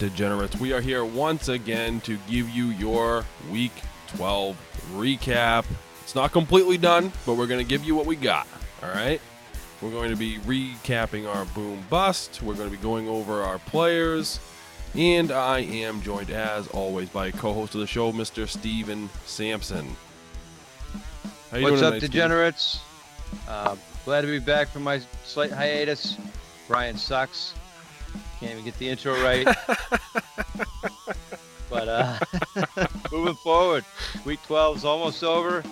Degenerates, we are here once again to give you your Week 12 recap. It's not completely done, but we're going to give you what we got. All right? We're going to be recapping our boom bust. We're going to be going over our players. And I am joined, as always, by co host of the show, Mr. Steven Sampson. How you What's doing up, tonight, degenerates? Uh, glad to be back from my slight hiatus. Brian sucks. Can't even get the intro right. but uh, moving forward, week 12 is almost over.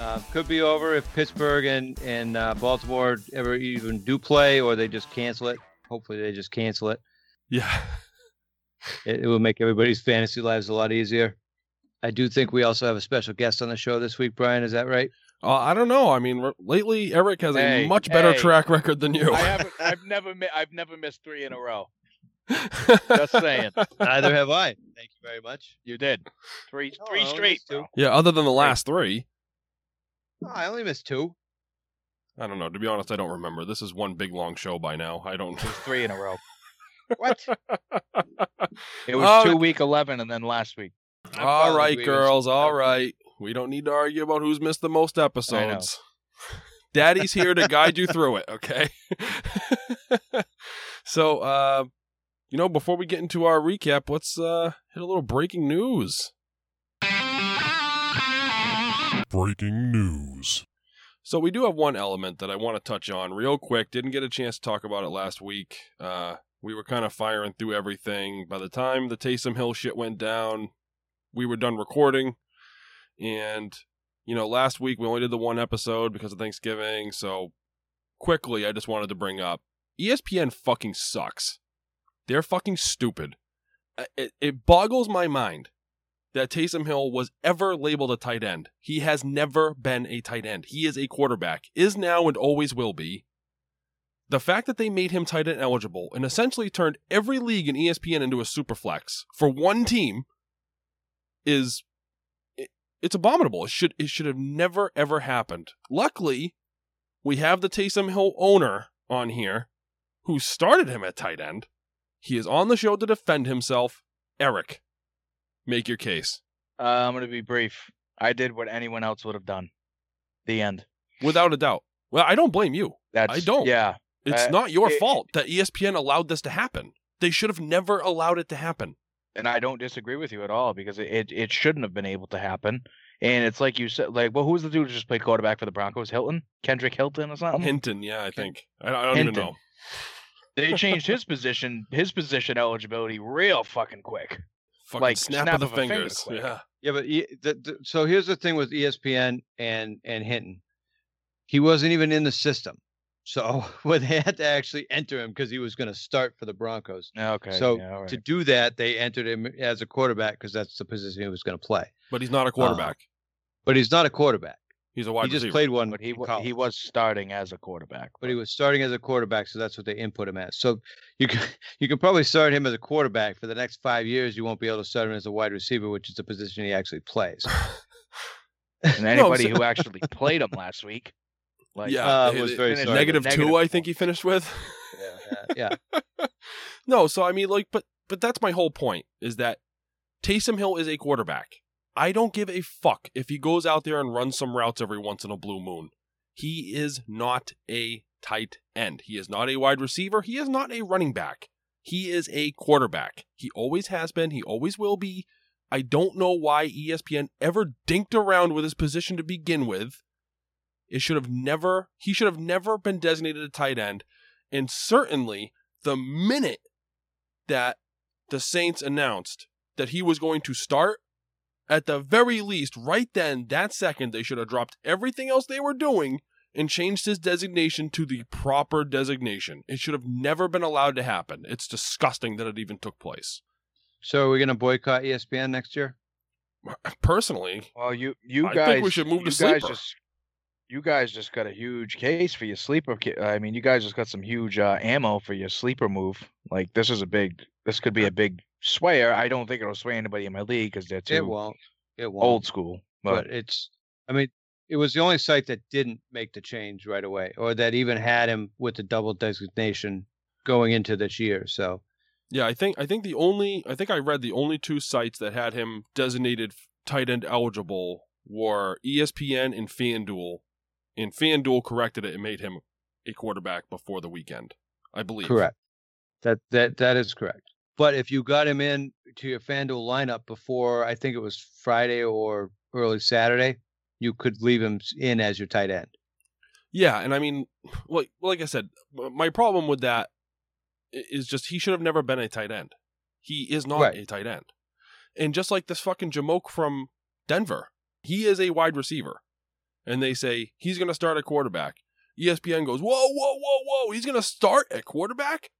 Uh, could be over if Pittsburgh and, and uh, Baltimore ever even do play or they just cancel it. Hopefully, they just cancel it. Yeah. It, it will make everybody's fantasy lives a lot easier. I do think we also have a special guest on the show this week, Brian. Is that right? Uh, I don't know. I mean, lately Eric has hey, a much better hey, track record than you. I haven't. I've never. Mi- I've never missed three in a row. Just saying. Neither have I. Thank you very much. You did three, oh, three straight. Two. Yeah, other than the last three. Oh, I only missed two. I don't know. To be honest, I don't remember. This is one big long show by now. I don't. three in a row. what? It was oh, two week eleven, and then last week. All right, girls. All right. We don't need to argue about who's missed the most episodes. Daddy's here to guide you through it, okay? so, uh, you know, before we get into our recap, let's uh, hit a little breaking news. Breaking news. So we do have one element that I want to touch on real quick. Didn't get a chance to talk about it last week. Uh, we were kind of firing through everything. By the time the Taysom Hill shit went down, we were done recording. And, you know, last week we only did the one episode because of Thanksgiving. So quickly, I just wanted to bring up ESPN fucking sucks. They're fucking stupid. Uh, it, it boggles my mind that Taysom Hill was ever labeled a tight end. He has never been a tight end. He is a quarterback, is now and always will be. The fact that they made him tight end eligible and essentially turned every league in ESPN into a super flex for one team is it's abominable. It should it should have never ever happened. Luckily, we have the Taysom Hill owner on here who started him at tight end. He is on the show to defend himself. Eric, make your case. Uh, I'm going to be brief. I did what anyone else would have done. The end. Without a doubt. Well, I don't blame you. That's, I don't. Yeah. It's uh, not your it, fault that ESPN allowed this to happen. They should have never allowed it to happen and I don't disagree with you at all because it, it, it shouldn't have been able to happen. And it's like you said, like, well, who's the dude who just played quarterback for the Broncos? Hilton, Kendrick Hilton, or something? Hinton, yeah, I think. I, I don't Hinton. even know. They changed his position, his position eligibility, real fucking quick. Fucking like snap, snap of the of fingers. Finger yeah, yeah, but the, the, so here's the thing with ESPN and and Hinton, he wasn't even in the system. So well, they had to actually enter him because he was going to start for the Broncos. Okay. So yeah, right. to do that, they entered him as a quarterback because that's the position he was going to play. But he's not a quarterback. Uh, but he's not a quarterback. He's a wide He just receiver. played one. But he he was starting as a quarterback. But he was starting as a quarterback, so that's what they input him as. So you can you can probably start him as a quarterback for the next five years. You won't be able to start him as a wide receiver, which is the position he actually plays. and anybody no, who actually played him last week like, yeah, uh, was very negative, negative two. I think he finished with. yeah, yeah. no, so I mean, like, but but that's my whole point is that Taysom Hill is a quarterback. I don't give a fuck if he goes out there and runs some routes every once in a blue moon. He is not a tight end. He is not a wide receiver. He is not a running back. He is a quarterback. He always has been. He always will be. I don't know why ESPN ever dinked around with his position to begin with. It should have never, he should have never been designated a tight end. And certainly the minute that the Saints announced that he was going to start, at the very least, right then, that second, they should have dropped everything else they were doing and changed his designation to the proper designation. It should have never been allowed to happen. It's disgusting that it even took place. So, are we going to boycott ESPN next year? Personally, well, you you I guys, think we should move to sleeper. Just, you guys just got a huge case for your sleeper. I mean, you guys just got some huge uh, ammo for your sleeper move. Like this is a big. This could be a big swayer. I don't think it'll sway anybody in my league because they're too it won't. It won't. old school. But, but it's. I mean, it was the only site that didn't make the change right away, or that even had him with the double designation going into this year. So Yeah, I think I think the only I think I read the only two sites that had him designated tight end eligible were ESPN and FanDuel. And FanDuel corrected it and made him a quarterback before the weekend. I believe. Correct. That that that is correct. But if you got him in to your FanDuel lineup before I think it was Friday or early Saturday, you could leave him in as your tight end. Yeah, and I mean, like like I said, my problem with that is just he should have never been a tight end. He is not right. a tight end. And just like this fucking Jamoke from Denver, he is a wide receiver. And they say he's going to start at quarterback. ESPN goes, whoa, whoa, whoa, whoa. He's going to start at quarterback?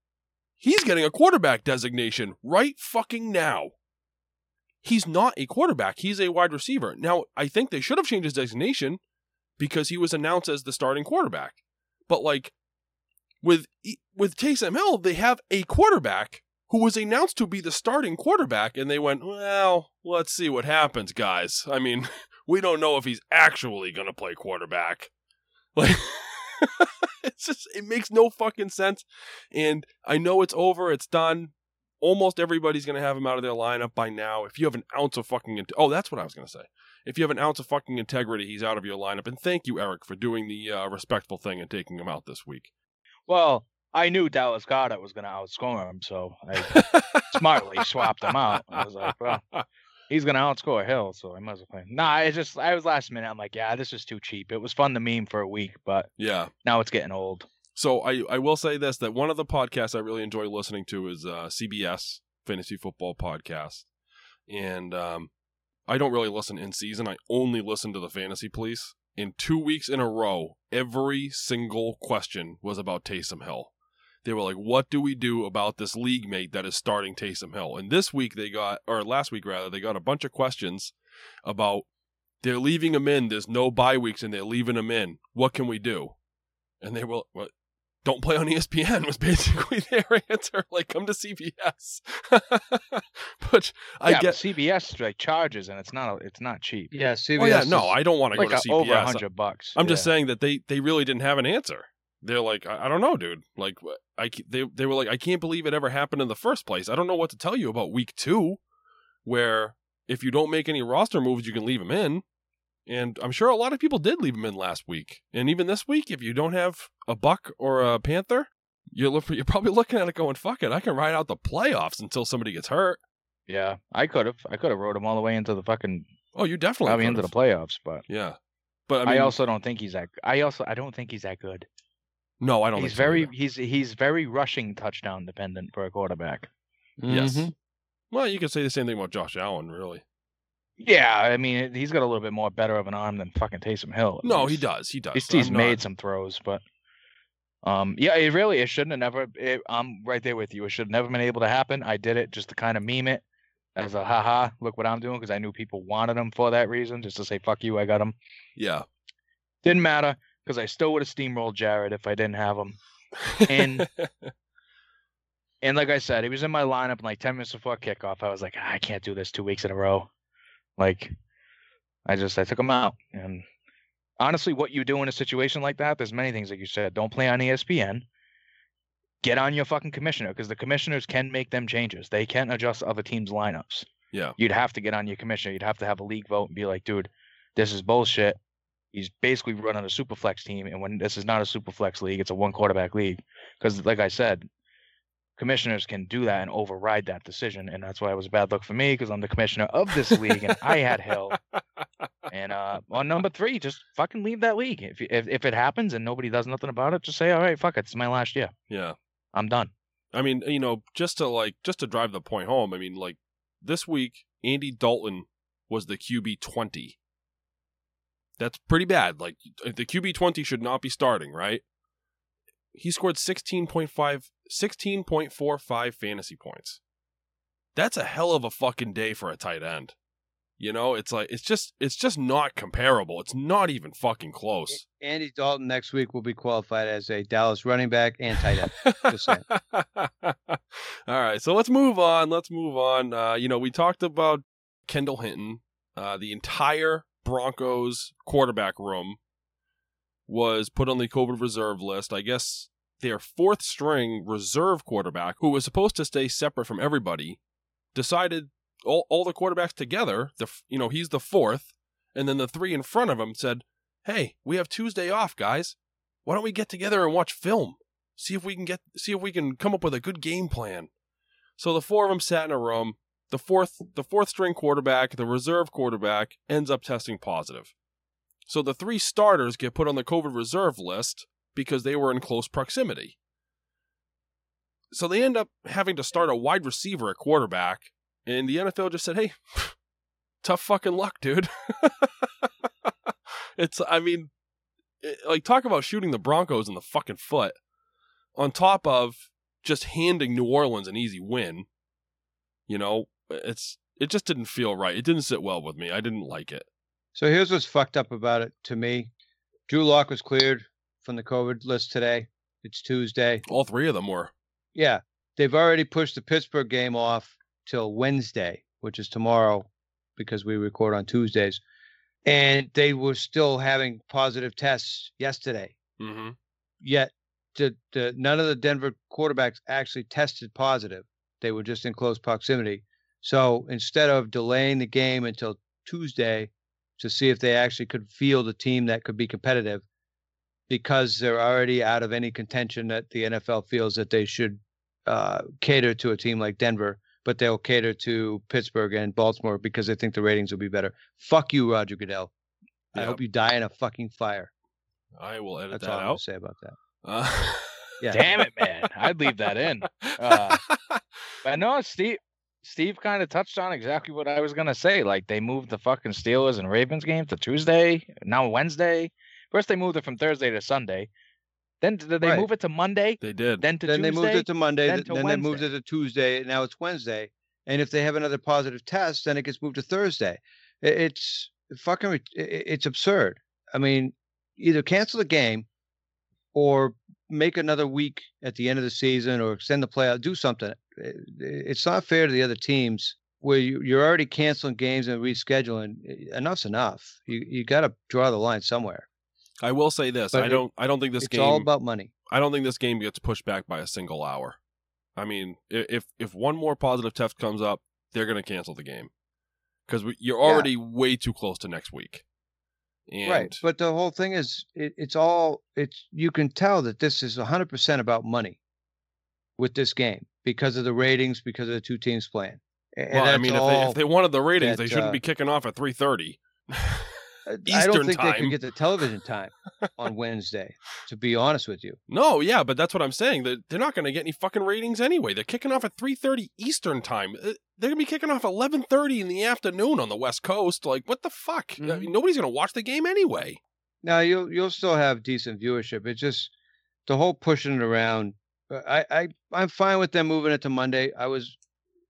He's getting a quarterback designation right fucking now. He's not a quarterback. He's a wide receiver. Now, I think they should have changed his designation because he was announced as the starting quarterback. But like with with Taysom Hill, they have a quarterback who was announced to be the starting quarterback, and they went, "Well, let's see what happens, guys." I mean, we don't know if he's actually going to play quarterback. Like, it's just it makes no fucking sense. And I know it's over, it's done. Almost everybody's going to have him out of their lineup by now. If you have an ounce of fucking, in- oh, that's what I was to say. If you have an ounce of fucking integrity, he's out of your lineup. And thank you, Eric, for doing the uh, respectful thing and taking him out this week. Well, I knew Dallas Goedert was going to outscore him, so I smartly swapped him out. I was like, well, he's going to outscore Hill, so I might as well play. Nah, it's just I was last minute. I'm like, yeah, this is too cheap. It was fun to meme for a week, but yeah, now it's getting old. So I I will say this that one of the podcasts I really enjoy listening to is uh, CBS Fantasy Football Podcast, and um, I don't really listen in season. I only listen to the Fantasy Police. In two weeks in a row, every single question was about Taysom Hill they were like, what do we do about this league mate that is starting Taysom Hill? And this week they got, or last week rather, they got a bunch of questions about they're leaving him in. There's no bye weeks and they're leaving him in. What can we do? And they were, what? Don't play on ESPN was basically their answer. Like, come to CBS. but I yeah, get CBS like charges, and it's not it's not cheap. Yeah, CBS. Oh yeah, no, I don't want to like go to CBS. Over hundred bucks. I'm yeah. just saying that they they really didn't have an answer they're like, I, I, don't know, dude. Like, I they they were like, I can't believe it ever happened in the first place. I don't know what to tell you about week two, where if you don't make any roster moves, you can leave him in. And I'm sure a lot of people did leave him in last week, and even this week, if you don't have a buck or a panther, you're look, you're probably looking at it going, "Fuck it, I can ride out the playoffs until somebody gets hurt." Yeah, I could have, I could have rode him all the way into the fucking. Oh, you definitely probably into the playoffs, but yeah, but I, mean, I also don't think he's that. I also I don't think he's that good. No, I don't. He's very so he's he's very rushing touchdown dependent for a quarterback. Yes. Mm-hmm. Well, you could say the same thing about Josh Allen, really. Yeah, I mean he's got a little bit more better of an arm than fucking Taysom Hill. No, he does. He does. He's, he's made some throws, but um, yeah, it really it shouldn't have never. It, I'm right there with you. It should have never been able to happen. I did it just to kind of meme it as a haha. Look what I'm doing because I knew people wanted him for that reason, just to say fuck you. I got him. Yeah. Didn't matter because I still would have steamrolled Jared if I didn't have him. And and like I said, he was in my lineup like ten minutes before kickoff. I was like, I can't do this two weeks in a row. Like, I just I took him out. And honestly, what you do in a situation like that, there's many things like you said. Don't play on ESPN. Get on your fucking commissioner because the commissioners can make them changes. They can adjust other teams' lineups. Yeah. You'd have to get on your commissioner. You'd have to have a league vote and be like, dude, this is bullshit he's basically running a super flex team. And when this is not a super flex league, it's a one quarterback league. Because, like I said, commissioners can do that and override that decision. And that's why it was a bad look for me because I'm the commissioner of this league and I had Hill. And uh, on number three, just fucking leave that league. If, if if it happens and nobody does nothing about it, just say, all right, fuck it, it's my last year. Yeah, I'm done. I mean, you know, just to like just to drive the point home. I mean, like this week, Andy Dalton was the QB twenty that's pretty bad. Like the QB twenty should not be starting, right? He scored 16.5 16.45 fantasy points. That's a hell of a fucking day for a tight end. You know, it's like it's just it's just not comparable. It's not even fucking close. Andy Dalton next week will be qualified as a Dallas running back and tight end. just saying. All right, so let's move on. Let's move on. Uh, you know, we talked about Kendall Hinton. Uh, the entire Broncos quarterback room was put on the COVID reserve list. I guess their fourth string reserve quarterback, who was supposed to stay separate from everybody, decided all, all the quarterbacks together, the you know, he's the fourth, and then the three in front of him said, Hey, we have Tuesday off, guys. Why don't we get together and watch film? See if we can get see if we can come up with a good game plan. So the four of them sat in a room. The fourth the fourth string quarterback, the reserve quarterback, ends up testing positive. So the three starters get put on the COVID reserve list because they were in close proximity. So they end up having to start a wide receiver at quarterback, and the NFL just said, "Hey, tough fucking luck, dude." it's, I mean, it, like talk about shooting the Broncos in the fucking foot, on top of just handing New Orleans an easy win. You know, it's it just didn't feel right. It didn't sit well with me. I didn't like it. So here's what's fucked up about it to me. Drew Lock was cleared from the COVID list today. It's Tuesday. All three of them were. Yeah. They've already pushed the Pittsburgh game off till Wednesday, which is tomorrow because we record on Tuesdays. And they were still having positive tests yesterday. Mm-hmm. Yet the, the, none of the Denver quarterbacks actually tested positive. They were just in close proximity. So instead of delaying the game until Tuesday to see if they actually could field a team that could be competitive, because they're already out of any contention that the NFL feels that they should uh, cater to a team like Denver, but they'll cater to Pittsburgh and Baltimore because they think the ratings will be better. Fuck you, Roger Goodell. Yep. I hope you die in a fucking fire. I will edit That's that all out. I have to say about that. Uh, yeah. Damn it, man! I'd leave that in. Uh, but no, Steve. Steve kind of touched on exactly what I was gonna say. Like they moved the fucking Steelers and Ravens game to Tuesday, now Wednesday. First they moved it from Thursday to Sunday. Then did they Right. move it to Monday? they did. Then to then Tuesday. they moved it to Monday. then to then they moved it to Tuesday. and Now it's Wednesday. And if they have another positive test, then it gets moved to Thursday. It's fucking. rit- i- i- It's absurd. I mean, either cancel the game, or make another week at the end of the season, or extend the playout. Do something. It's not fair to the other teams where you, you're already canceling games and rescheduling. Enough's enough. You you got to draw the line somewhere. I will say this. But I don't. I don't think this it's game. all about money. I don't think this game gets pushed back by a single hour. I mean, if if one more positive test comes up, they're going to cancel the game because you're already way too close to next week. And right. But the whole thing is, it, it's all, it's, you can tell that this is 100% about money with this game because of the ratings, because of the two teams playing. And well, I mean, if they, if they, wanted the ratings, that, they shouldn't uh, be kicking off at 3.30. Eastern I don't think time. they can get the television time on Wednesday. To be honest with you. No, yeah, but that's what I'm saying. They're, they're not going to get any fucking ratings anyway. They're kicking off at 3:30 Eastern time. Uh, they're going to be kicking off 11:30 in the afternoon on the West Coast. Like, what the fuck? Mm-hmm. I mean, nobody's going to watch the game anyway. Now you'll you'll still have decent viewership. It's just the whole pushing it around. Uh, I, I I'm fine with them moving it to Monday. I was,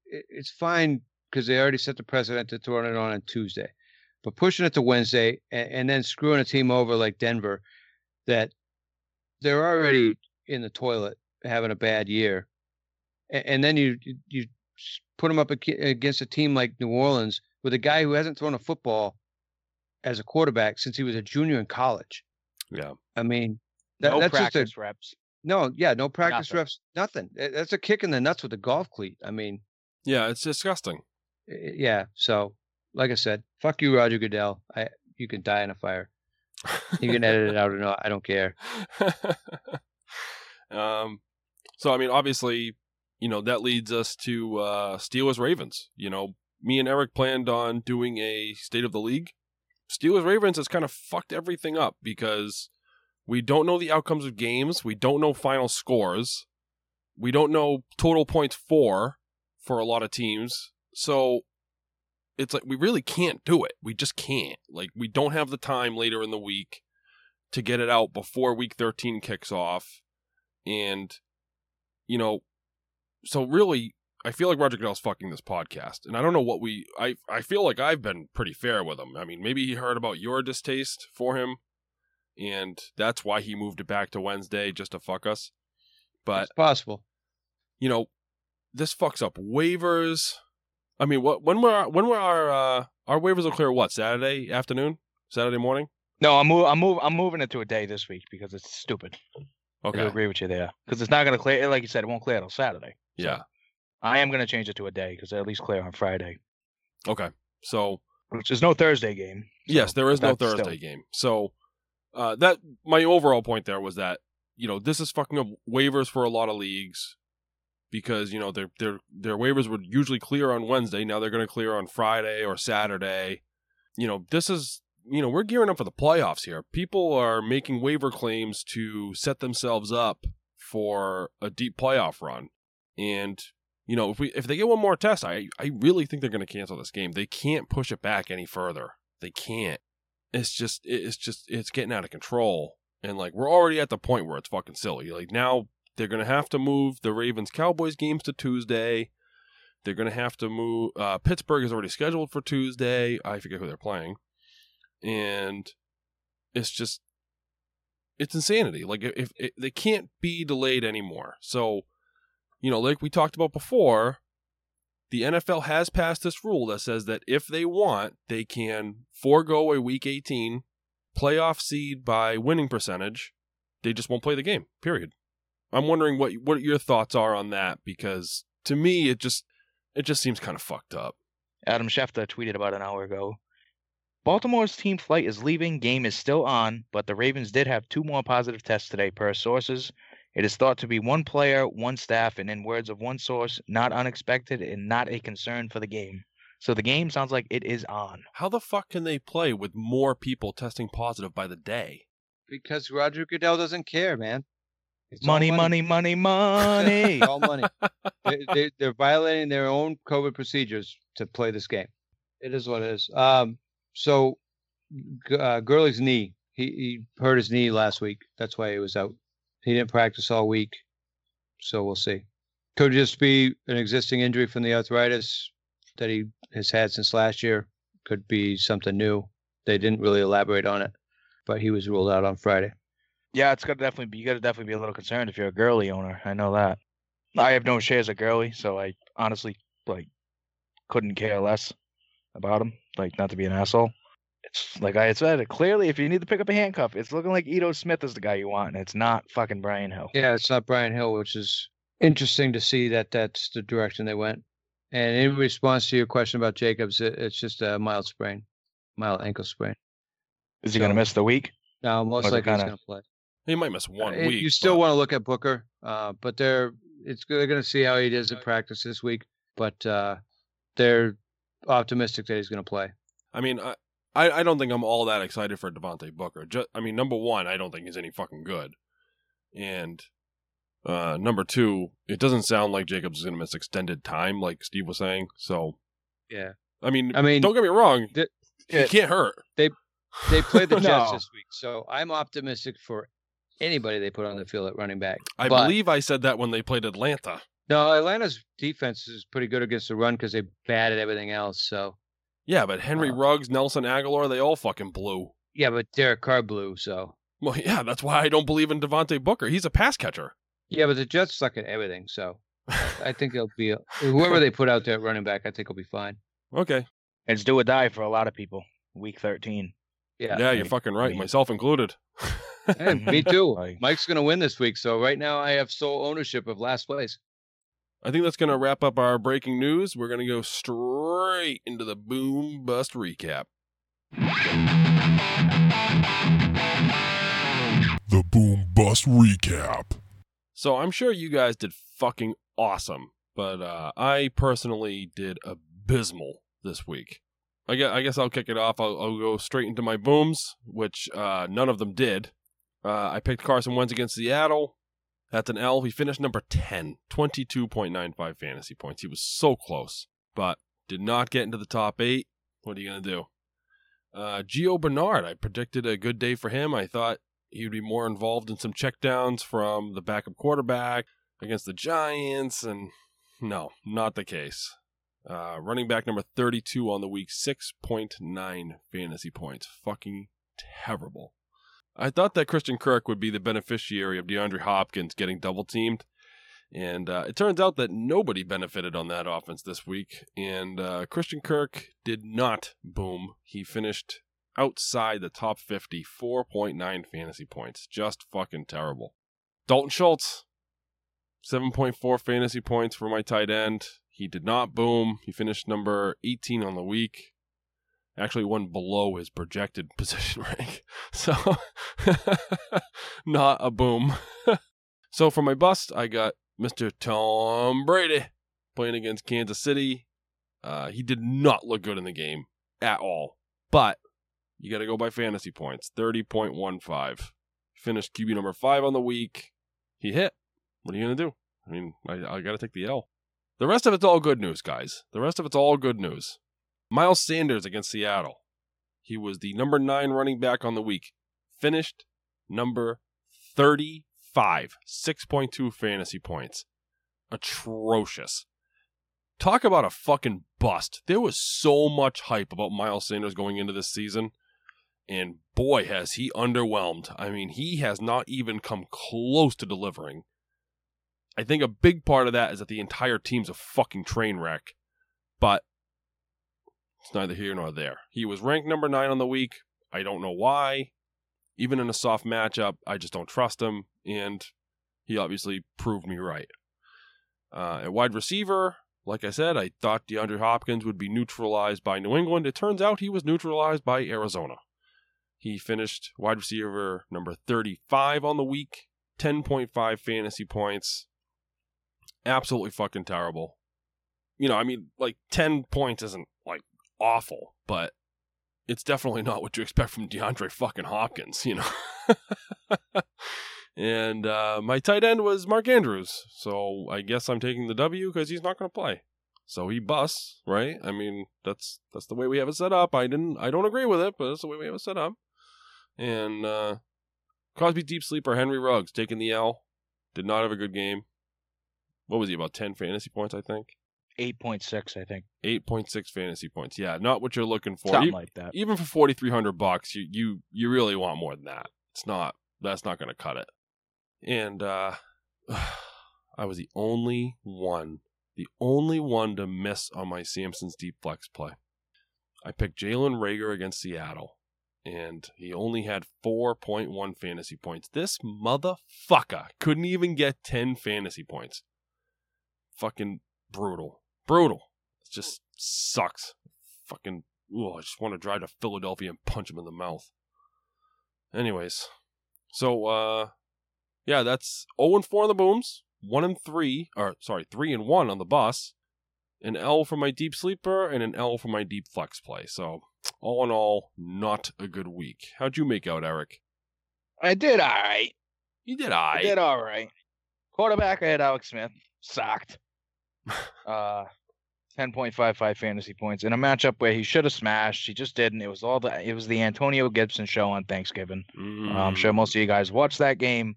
it, it's fine because they already set the precedent to turn it on on Tuesday but pushing it to wednesday and, and then screwing a team over like denver that they're already in the toilet having a bad year and, and then you you- you put them up against a team like new orleans with a guy who hasn't thrown a football as a quarterback since he was a junior in college Yeah. I mean, that, no that's practice just a reps. no, yeah, no practice Nothing. reps, nothing. That's a kick in the nuts with the golf cleat. I mean, Yeah, it's disgusting. yeah. So, like I said, fuck you, Roger Goodell. I you can die in a fire. You can edit it out or not. I don't care. um, so I mean, obviously, you know that leads us to uh, Steelers Ravens. You know, me and Eric planned on doing a State of the League. Steelers Ravens has kind of fucked everything up because we don't know the outcomes of games. We don't know final scores. We don't know total points for for a lot of teams. So it's like we really can't do it. We just can't. Like we don't have the time later in the week to get it out before week 13 kicks off. And you know, so really I feel like Roger Goodell's fucking this podcast. And I don't know what we I I feel like I've been pretty fair with him. I mean, maybe he heard about your distaste for him and that's why he moved it back to Wednesday just to fuck us. But It's possible. you know, this fucks up waivers. I mean, what when were our, when were our uh, our waivers will clear? What Saturday afternoon, Saturday morning? No, I'm move, I'm move, I'm moving it to a day this week because it's stupid. I Okay. do agree with you there because it's not going to clear. Like you said, it won't clear till Saturday. So Yeah. I am going to change it to a day because at least clear on Friday, Okay. So which is no Thursday game. yes, there is no Thursday still- game. So uh, that my overall point there was that you know this is fucking up waivers for a lot of leagues because you know their their their waivers would usually clear on Wednesday. Now they're going to clear on Friday or Saturday. You know this is you know we're gearing up for the playoffs here. People are making waiver claims to set themselves up for a deep playoff run, and you know if we if they get one more test, I I really think they're going to cancel this game. They can't push it back any further. They can't. It's just it's just it's getting out of control, and like we're already at the point where it's fucking silly. Like now they're going to have to move the Ravens Cowboys games to Tuesday. They're going to have to move. Uh, Pittsburgh is already scheduled for Tuesday. I forget who they're playing, and it's just it's insanity. Like if, if they can't be delayed anymore, so you know, like we talked about before, the NFL has passed this rule that says that if they want, they can forego a Week 18 playoff seed by winning percentage. They just won't play the game. Period. I'm wondering what what your thoughts are on that because to me it just it just seems kind of fucked up. Adam Schefter tweeted about an hour ago. Baltimore's team flight is leaving. Game is still on, but the Ravens did have two more positive tests today, per sources. It is thought to be one player, one staff, and in words of one source, not unexpected and not a concern for the game. So the game sounds like it is on. How the fuck can they play with more people testing positive by the day? Because Roger Goodell doesn't care, man. It's Money, money, money, money. It's all money. they, they, they're violating their own COVID procedures to play this game. It is what it is. Um, so, uh, Gurley's knee. He, he hurt his knee last week. That's why he was out. He didn't practice all week. So we'll see. Could just be an existing injury from the arthritis that he has had since last year. Could be something new. They didn't really elaborate on it, but he was ruled out on Friday. Yeah, it's gonna definitely be. You gotta definitely be a little concerned if you're a Gurley owner. I know that. I have no shares of Gurley, so I honestly like couldn't care less about him. Like, not to be an asshole. It's like I said. Clearly, if you need to pick up a handcuff, it's looking like Ito Smith is the guy you want, and it's not fucking Brian Hill. Yeah, it's not Brian Hill, which is interesting to see that that's the direction they went. And in response to your question about Jacobs, it, it's just a mild sprain, mild ankle sprain. Is he gonna miss the week? No, most likely he's going to play. He might miss one Uh, week. You still but- want to look at Booker, uh, but they're it's they're going to see how he does in practice this week. But uh, they're optimistic that he's going to play. I mean, I, I don't think I'm all that excited for Devontae Booker. Just, I mean, number one, I don't think he's any fucking good, and uh, number two, it doesn't sound like Jacobs is going to miss extended time, like Steve was saying. So, Yeah, I mean, I mean, don't get me wrong, the- he Yeah. can't hurt. they play the Jets No. this week, so I'm optimistic for anybody they put on the field at running back. I But- believe I said that when they played Atlanta. No, Atlanta's defense is pretty good against the run because they batted everything else. So Yeah, but Henry Uh, Ruggs, Nelson Agholor, they all fucking blew. yeah, but Derek Carr blew. So Well, yeah, that's why I don't believe in Devontae Booker. He's a pass catcher. yeah, but the Jets suck at everything. So I think they'll be whoever they put out there at running back. I think will be fine. Okay. It's do or die for a lot of people. Week 13. Yeah, Yeah, you're fucking right, myself included. Hey, me too. Like- Mike's gonna win this week, so right now I have sole ownership of last place. I think that's going to wrap up our breaking news. We're going to go straight into the boom bust recap. The Boom Bust Recap. So I'm sure you guys did fucking awesome, but uh, I personally did abysmal this week. I guess, I guess I'll kick it off. I'll, I'll go straight into my booms, which uh, none of them did. Uh, I picked Carson Wentz against Seattle. That's an L. He finished number 10, 22.95 fantasy points. He was so close, but did not get into the top eight. What are you going to do? Uh, Gio Bernard, I predicted a good day for him. I thought he would be more involved in some checkdowns from the backup quarterback against the Giants, and no, not the case. Uh, running back number 32 on the week, 6.9 fantasy points. Fucking terrible. I thought that Christian Kirk would be the beneficiary of DeAndre Hopkins getting double teamed. And uh, it turns out that nobody benefited on that offense this week. And uh, Christian Kirk did not boom. He finished outside the top 50, 4.9 fantasy points. Just fucking terrible. Dalton Schultz, 7.4 fantasy points for my tight end. He did not boom. He finished number 18 on the week. Actually, one below his projected position rank. So, not a boom. so, for my bust, I got Mr. Tom Brady playing against Kansas City. Uh, he did not look good in the game at all. But you got to go by fantasy points 30.15. Finished QB number five on the week. He hit. What are you going to do? I mean, I, I got to take the L. The rest of it's all good news, guys. The rest of it's all good news. Miles Sanders against Seattle. He was the number nine running back on the week. Finished number 35. 6.2 fantasy points. Atrocious. Talk about a fucking bust. There was so much hype about Miles Sanders going into this season. And boy, has he underwhelmed. I mean, he has not even come close to delivering. I think a big part of that is that the entire team's a fucking train wreck. But it's neither here nor there. He was ranked number nine on the week. I don't know why. Even in a soft matchup, I just don't trust him. And he obviously proved me right. Uh, at wide receiver, like I said, I thought DeAndre Hopkins would be neutralized by New England. It turns out he was neutralized by Arizona. He finished wide receiver number 35 on the week, 10.5 fantasy points. Absolutely fucking terrible. You know, I mean, like 10 points isn't awful, but it's definitely not what you expect from DeAndre fucking Hopkins, you know. and uh, my tight end was Mark Andrews, so I guess I'm taking the W because he's not going to play. So he busts, right? I mean, that's that's the way we have it set up. I didn't, I don't agree with it, but that's the way we have it set up. And uh, Crosby deep sleeper Henry Ruggs taking the L. Did not have a good game. What was he about ten fantasy points? I think eight point six. I think eight point six fantasy points. Yeah, not what you're looking for. something like that. even for forty three hundred bucks, you you you really want more than that. It's not. That's not going to cut it. And uh, I was the only one, the only one to miss on my Samson's deep flex play. I picked Jalen Reagor against Seattle, and he only had 4.1 fantasy points. This motherfucker couldn't even get 10 fantasy points. Fucking brutal. Brutal. It just sucks. Fucking, ooh, I just want to drive to Philadelphia and punch him in the mouth. Anyways, so, uh, yeah, that's 0 and 4 on the booms, 1 and 3, or sorry, 3 and 1 on the bus, an L for my deep sleeper, and an L for my deep flex play. So, all in all, not a good week. How'd you make out, Eric? I did all right. You did I I. did all right. Quarterback, I had Alex Smith. Sucked. Uh, ten point five five fantasy points in a matchup where he should have smashed. He just didn't. It was all the. It was the Antonio Gibson show on Thanksgiving. Mm. I'm sure most of you guys watched that game.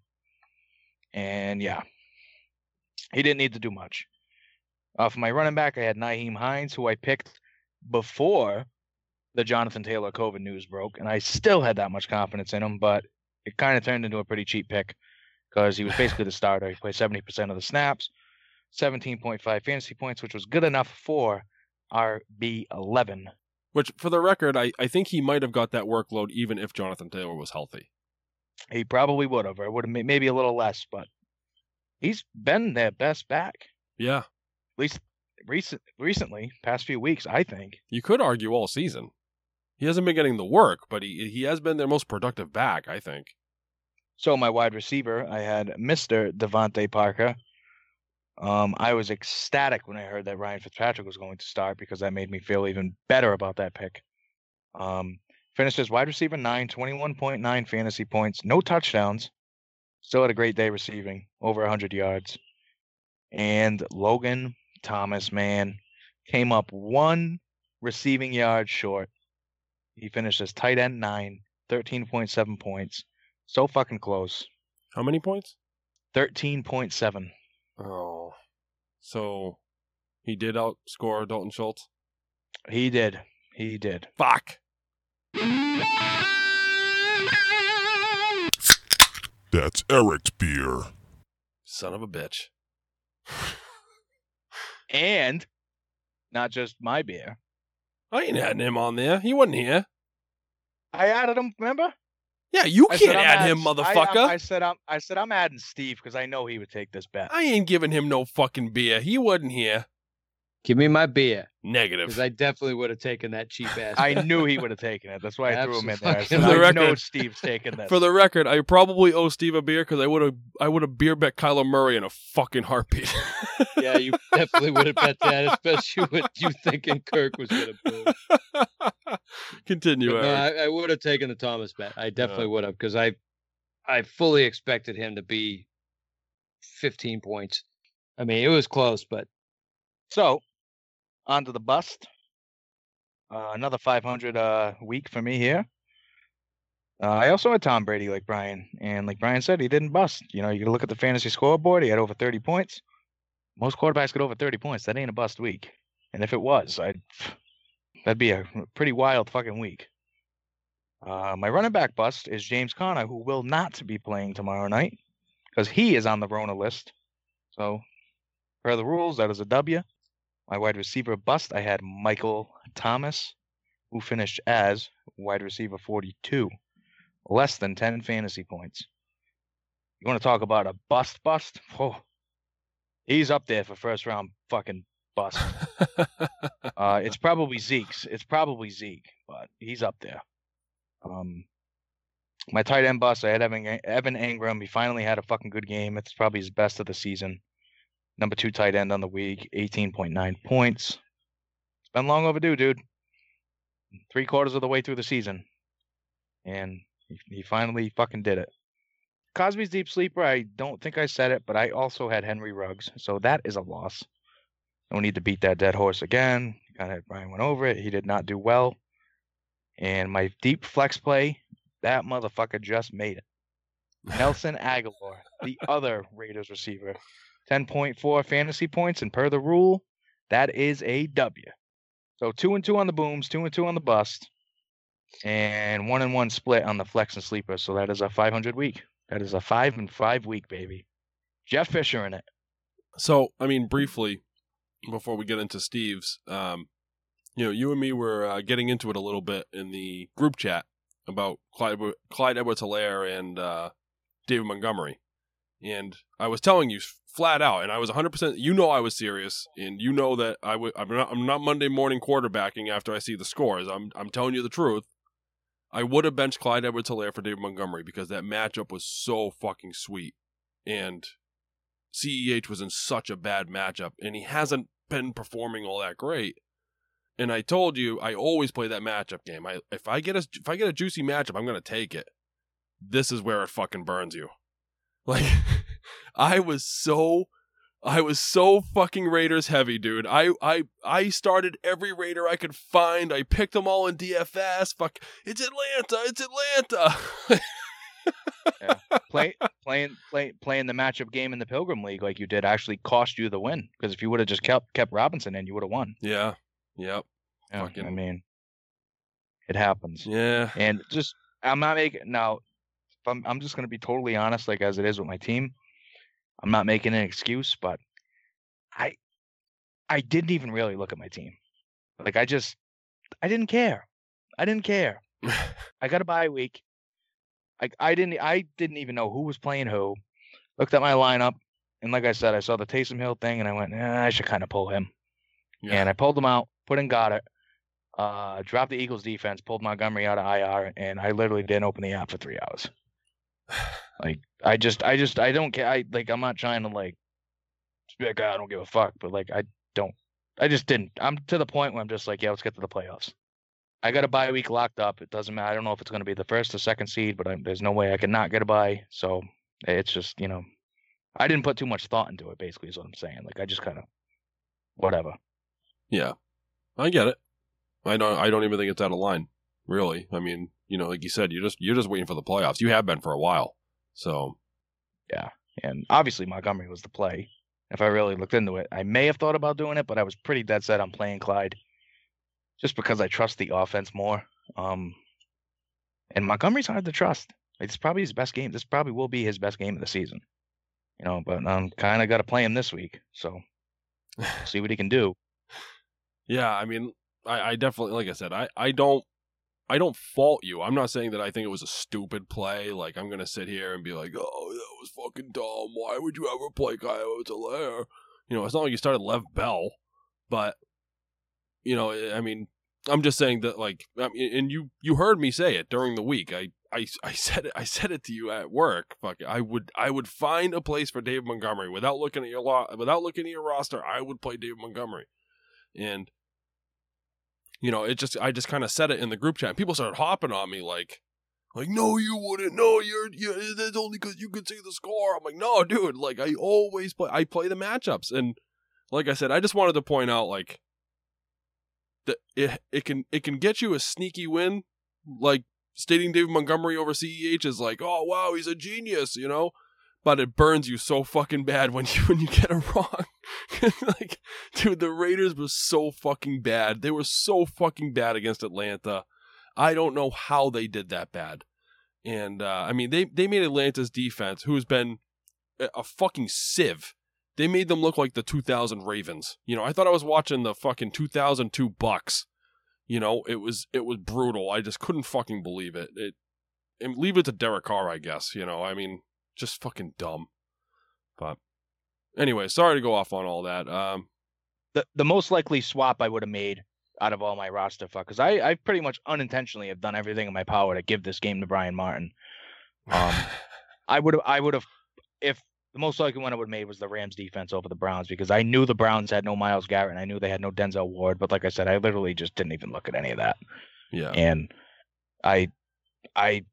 And yeah, he didn't need to do much. Uh, for my running back, I had Nyheim Hines, who I picked before the Jonathan Taylor COVID news broke, and I still had that much confidence in him, but it kind of turned into a pretty cheap pick because he was basically the starter. He played 70% of the snaps, 17.5 fantasy points, which was good enough for RB11. Which, for the record, I, I think he might have got that workload even if Jonathan Taylor was healthy. He probably would have, or would have maybe a little less, but he's been their best back. Yeah, at least recent recently, past few weeks, I think. you could argue all season. He hasn't been getting the work, but he he has been their most productive back, I think. So my wide receiver, I had Mr. DeVante Parker. Um, I was ecstatic when I heard that Ryan Fitzpatrick was going to start because that made me feel even better about that pick. Um, finished as wide receiver nine, 21.9 fantasy points, no touchdowns. Still had a great day receiving, over 100 yards. And Logan Thomas, man, came up one receiving yard short. He finished as tight end nine, 13.7 points. So fucking close. How many points? 13.7. Oh, so he did outscore Dalton Schultz. He did. He did. Fuck. That's Eric's beer. Son of a bitch. And not just my beer. I ain't had him on there. He wasn't here. I added him, remember? Yeah, you I can't add adding- him, I- motherfucker. I, I said I'm. I said I'm adding Steve because I know he would take this bet. I ain't giving him no fucking beer. He wasn't here. Give me my beer Negative. because I definitely would have taken that cheap ass. I knew he would have taken it. That's why I threw him in there. I said, For the I know record- Steve's taking this. For the record, I probably owe Steve a beer because I would have I would have beer bet Kyler Murray in a fucking heartbeat. yeah, you definitely would have bet that, especially with you thinking Kirk was going to boom. Continue, no. I, I would have taken the Thomas bet. I definitely would have because I, I fully expected him to be, fifteen points. I mean, it was close, but So, on to the bust. Uh, another 500 uh, week for me here. Uh, I also had Tom Brady like Brian, and like Brian said, he didn't bust. You know, you can look at the fantasy scoreboard. He had over 30 points. Most quarterbacks get over 30 points. That ain't a bust week. And if it was, I'd that'd be a pretty wild fucking week. Uh, my running back bust is James Conner, who will not be playing tomorrow night because he is on the Rona list. So, per the rules, that is a W. My wide receiver bust, I had Michael Thomas, who finished as wide receiver 42, less than 10 fantasy points. You want to talk about a bust bust? Oh, he's up there for first round fucking bust. uh, it's probably Zeke's. It's probably Zeke, but he's up there. Um, my tight end bust, I had Evan, Evan Engram. He finally had a fucking good game. It's probably his best of the season. Number two tight end on the week, 18.9 points. It's been long overdue, dude. Three quarters of the way through the season. And he, finally fucking did it. Cosby's deep sleeper, I don't think I said it, but I also had Henry Ruggs. So that is a loss. No need to beat that dead horse again. Kind of Brian went over it. He did not do well. And my deep flex play, that motherfucker just made it. Nelson Agholor, the other Raiders receiver, 10.4 fantasy points, and per the rule, that is a W. So two and two on the booms, two and two on the bust, and one and one split on the flex and sleeper. So that is a 500 week. That is a five and five week, baby. Jeff Fisher in it. So, I mean, briefly, before we get into Steve's, um, you know, you and me were uh, getting into it a little bit in the group chat about Clyde, Clyde Edwards Helaire and uh, David Montgomery. And I was telling you flat out, and I was 100%, you know, I was serious, and you know that I w- I'm, not, I'm not Monday morning quarterbacking after I see the scores. I'm, I'm telling you the truth. I would have benched Clyde Edwards Helaire for David Montgomery because that matchup was so fucking sweet. And CEH was in such a bad matchup, and he hasn't been performing all that great. And I told you I always play that matchup game. I if I get a if I get a juicy matchup, I'm gonna take it. This is where it fucking burns you. Like I was so I was so fucking Raiders heavy, dude. I I I started every Raider I could find. I picked them all in DFS. Fuck, it's Atlanta. It's Atlanta. Play, playing play, playing the matchup game in the Pilgrim League like you did actually cost you the win because if you would have just kept kept Robinson in, you would have won. yeah. Yep. Yeah, I mean, it happens. Yeah. And just I'm not making now. If I'm I'm just gonna be totally honest, like as it is with my team. I'm not making an excuse, but I I didn't even really look at my team. Like I just I didn't care. I didn't care. I got a bye week. I I didn't I didn't even know who was playing who. Looked at my lineup, and like I said, I saw the Taysom Hill thing, and I went, eh, I should kind of pull him. Yeah. And I pulled him out, put in Goedert, uh, dropped the Eagles defense, pulled Montgomery out of IR, and I literally didn't open the app for three hours. Like I just, I just, I don't care. I like, I'm not trying to like, be like, "Ah, I don't give a fuck, but like, I don't, I just didn't. I'm to the point where I'm just like, yeah, let's get to the playoffs. I got a bye week locked up. It doesn't matter. I don't know if it's going to be the first or second seed, but I'm, there's no way I can not get a bye. So it's just, you know, I didn't put too much thought into it. Basically, is what I'm saying. Like I just kind of, whatever. Yeah, I get it. I don't. I don't even think it's out of line. Really. I mean, you know, like you said, you're just you're just waiting for the playoffs. You have been for a while. So Yeah. And obviously Montgomery was the play. If I really looked into it, I may have thought about doing it, but I was pretty dead set on playing Clyde, just because I trust the offense more. Um, and Montgomery's hard to trust. It's probably his best game. This probably will be his best game of the season. You know, but I'm kind of got to play him this week, so see what he can do. yeah, I mean, I, I definitely like I said, I I don't I don't fault you. I'm not saying that I think it was a stupid play. Like I'm gonna sit here and be like, oh, that was fucking dumb. Why would you ever play Clyde Helaire? You know, it's not like you started Lev Bell, but you know, I mean, I'm just saying that like, I mean, and you you heard me say it during the week. I I, I said it I said it to you at work. Fuck, it. I would I would find a place for Dave Montgomery without looking at your law without looking at your roster. I would play Dave Montgomery, and you know it just I just kind of said it in the group chat. People started hopping on me like. Like no, you wouldn't. No, you're. you that's only because you could see the score. I'm like, no, dude. Like I always play. I play the matchups, and like I said, I just wanted to point out, like, that it it can it can get you a sneaky win, like stating David Montgomery over CEH is like, oh wow, he's a genius, you know. But it burns you so fucking bad when you when you get it wrong. like, dude, the Raiders were so fucking bad. They were so fucking bad against Atlanta. I don't know how they did that bad. And uh, I mean, they they made Atlanta's defense, who's been a fucking sieve. They made them look like the 2000 Ravens. You know, I thought I was watching the fucking 2002 Bucks you know, it was it was brutal. I just couldn't fucking believe it. It and leave it to Derek Carr, I guess. You know, I mean, just fucking dumb. But anyway, sorry to go off on all that. Um, the the most likely swap I would have made out of all my roster fuck because I I pretty much unintentionally have done everything in my power to give this game to Brian Martin. Um, I would have I would have if the most likely one I would have made was the Rams defense over the Browns because I knew the Browns had no Myles Garrett and I knew they had no Denzel Ward. But like I said, I literally just didn't even look at any of that. Yeah. And I, I,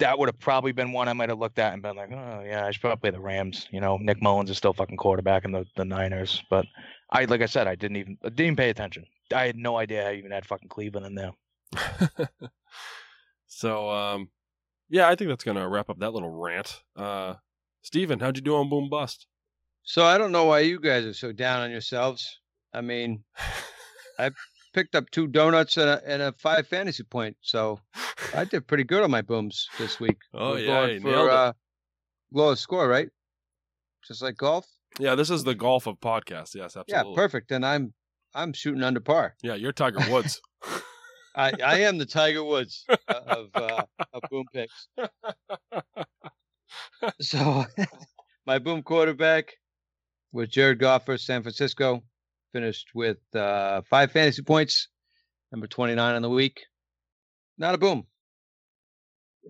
that would have probably been one I might have looked at and been like, oh yeah, I should probably play the Rams. You know, Nick Mullens is still fucking quarterback in the, the Niners. But I, like I said, I didn't even didn't even pay attention. I had no idea I even had fucking Cleveland in there. so, um, yeah, I think that's gonna wrap up that little rant. Uh, Steven, how'd you do on Boom Bust? So I don't know why you guys are so down on yourselves. I mean, I picked up two donuts and a, and a five fantasy point, so I did pretty good on my booms this week. Oh We're yeah, going for uh, lowest score, right? Just like golf. Yeah, this is the golf of podcasts. Yes, absolutely. Yeah, perfect. And I'm I'm shooting under par. Yeah, you're Tiger Woods. I I am the Tiger Woods of uh, of boom picks. so my boom quarterback was Jared Goff for San Francisco. Finished with uh, five fantasy points, number 29 on the week. Not a boom.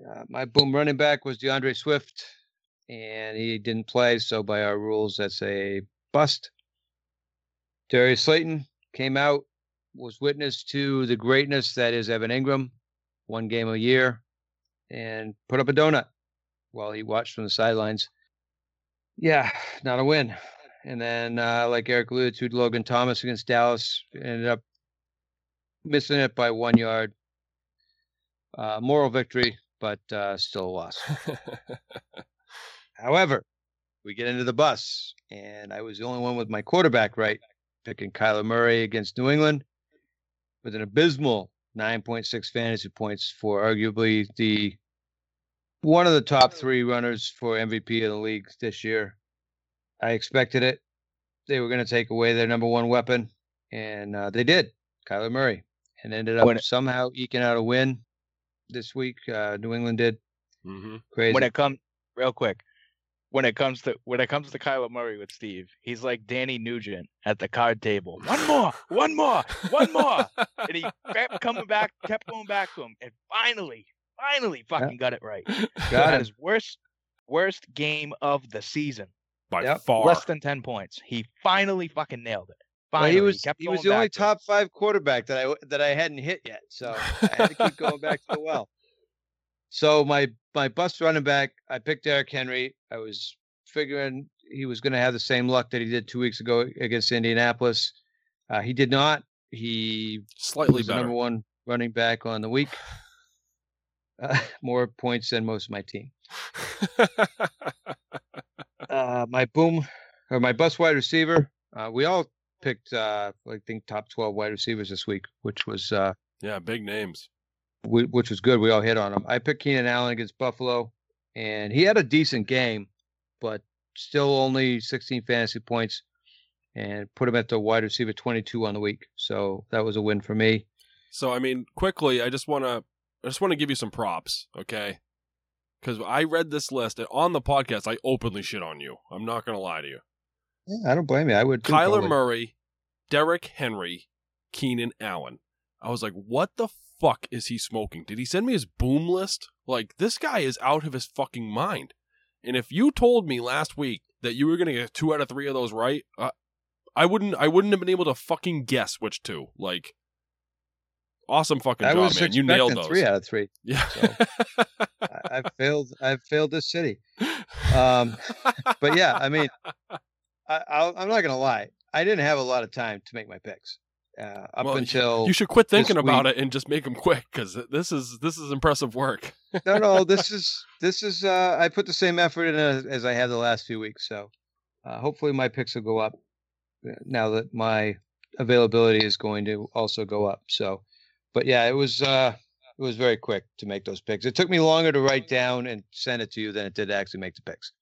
Uh, my boom running back was D'Andre Swift, and he didn't play, so by our rules, that's a bust. Darius Slayton came out, was witness to the greatness that is Evan Engram, one game a year, and put up a donut while he watched from the sidelines. Yeah, not a win. And then, uh, like Eric alluded to, Logan Thomas against Dallas ended up missing it by one yard. Uh, moral victory, but uh, still a loss. However, we get into the bus, and I was the only one with my quarterback right, picking Kyler Murray against New England with an abysmal 9.6 fantasy points for arguably the one of the top three runners for MVP of the league this year. I expected it. They were going to take away their number one weapon, and uh, they did. Kyler Murray, and ended up it, somehow eking out a win this week. Uh, New England did. Mm-hmm. Crazy. When it comes, real quick, when it comes to when it comes to Kyler Murray with Steve, he's like Danny Nugent at the card table. One more, one more, one more, and he kept coming back, kept going back to him, and finally, finally fucking got it right. Got his worst worst game of the season by yep. far. Less than ten points. He finally fucking nailed it. Finally, well, he was he, he was the only top five quarterback that I that I hadn't hit yet, so I had to keep going back to the well. So my my bust running back, I picked Derrick Henry. I was figuring he was going to have the same luck that he did two weeks ago against Indianapolis. Uh, he did not. He slightly was better. number one running back on the week uh, more points than most of my team. uh, my boom or my bus wide receiver. Uh, we all picked, uh, I think, top twelve wide receivers this week, which was uh, yeah, big names. We, which was good. We all hit on them. I picked Keenan Allen against Buffalo, and he had a decent game, but still only 16 fantasy points, and put him at the wide receiver 22 on the week. So that was a win for me. So I mean, quickly, I just want to I just want to give you some props, okay? Because I read this list and on the podcast, I openly shit on you. I'm not gonna lie to you. Yeah, I don't blame you. I would. too, Kyler probably. Murray, Derrick Henry, Keenan Allen. I was like, what the fuck is he smoking? Did he send me his boom list? Like, this guy is out of his fucking mind. And if you told me last week that you were gonna get two out of three of those right, uh, I wouldn't. I wouldn't have been able to fucking guess which two. Like, awesome fucking I job, man. You nailed those. three out of three. Yeah. I, I've failed. I've failed this city. Um, but yeah, I mean, I, I'll, I'm not gonna lie. I didn't have a lot of time to make my picks uh, up Well, until you should quit thinking about week- it and just make them quick because this is this is impressive work. no, no. This is this is. Uh, I put the same effort in as, as I have the last few weeks. So uh, hopefully my picks will go up uh, now that my availability is going to also go up. So, but yeah, it was uh, it was very quick to make those picks. It took me longer to write down and send it to you than it did to actually make the picks.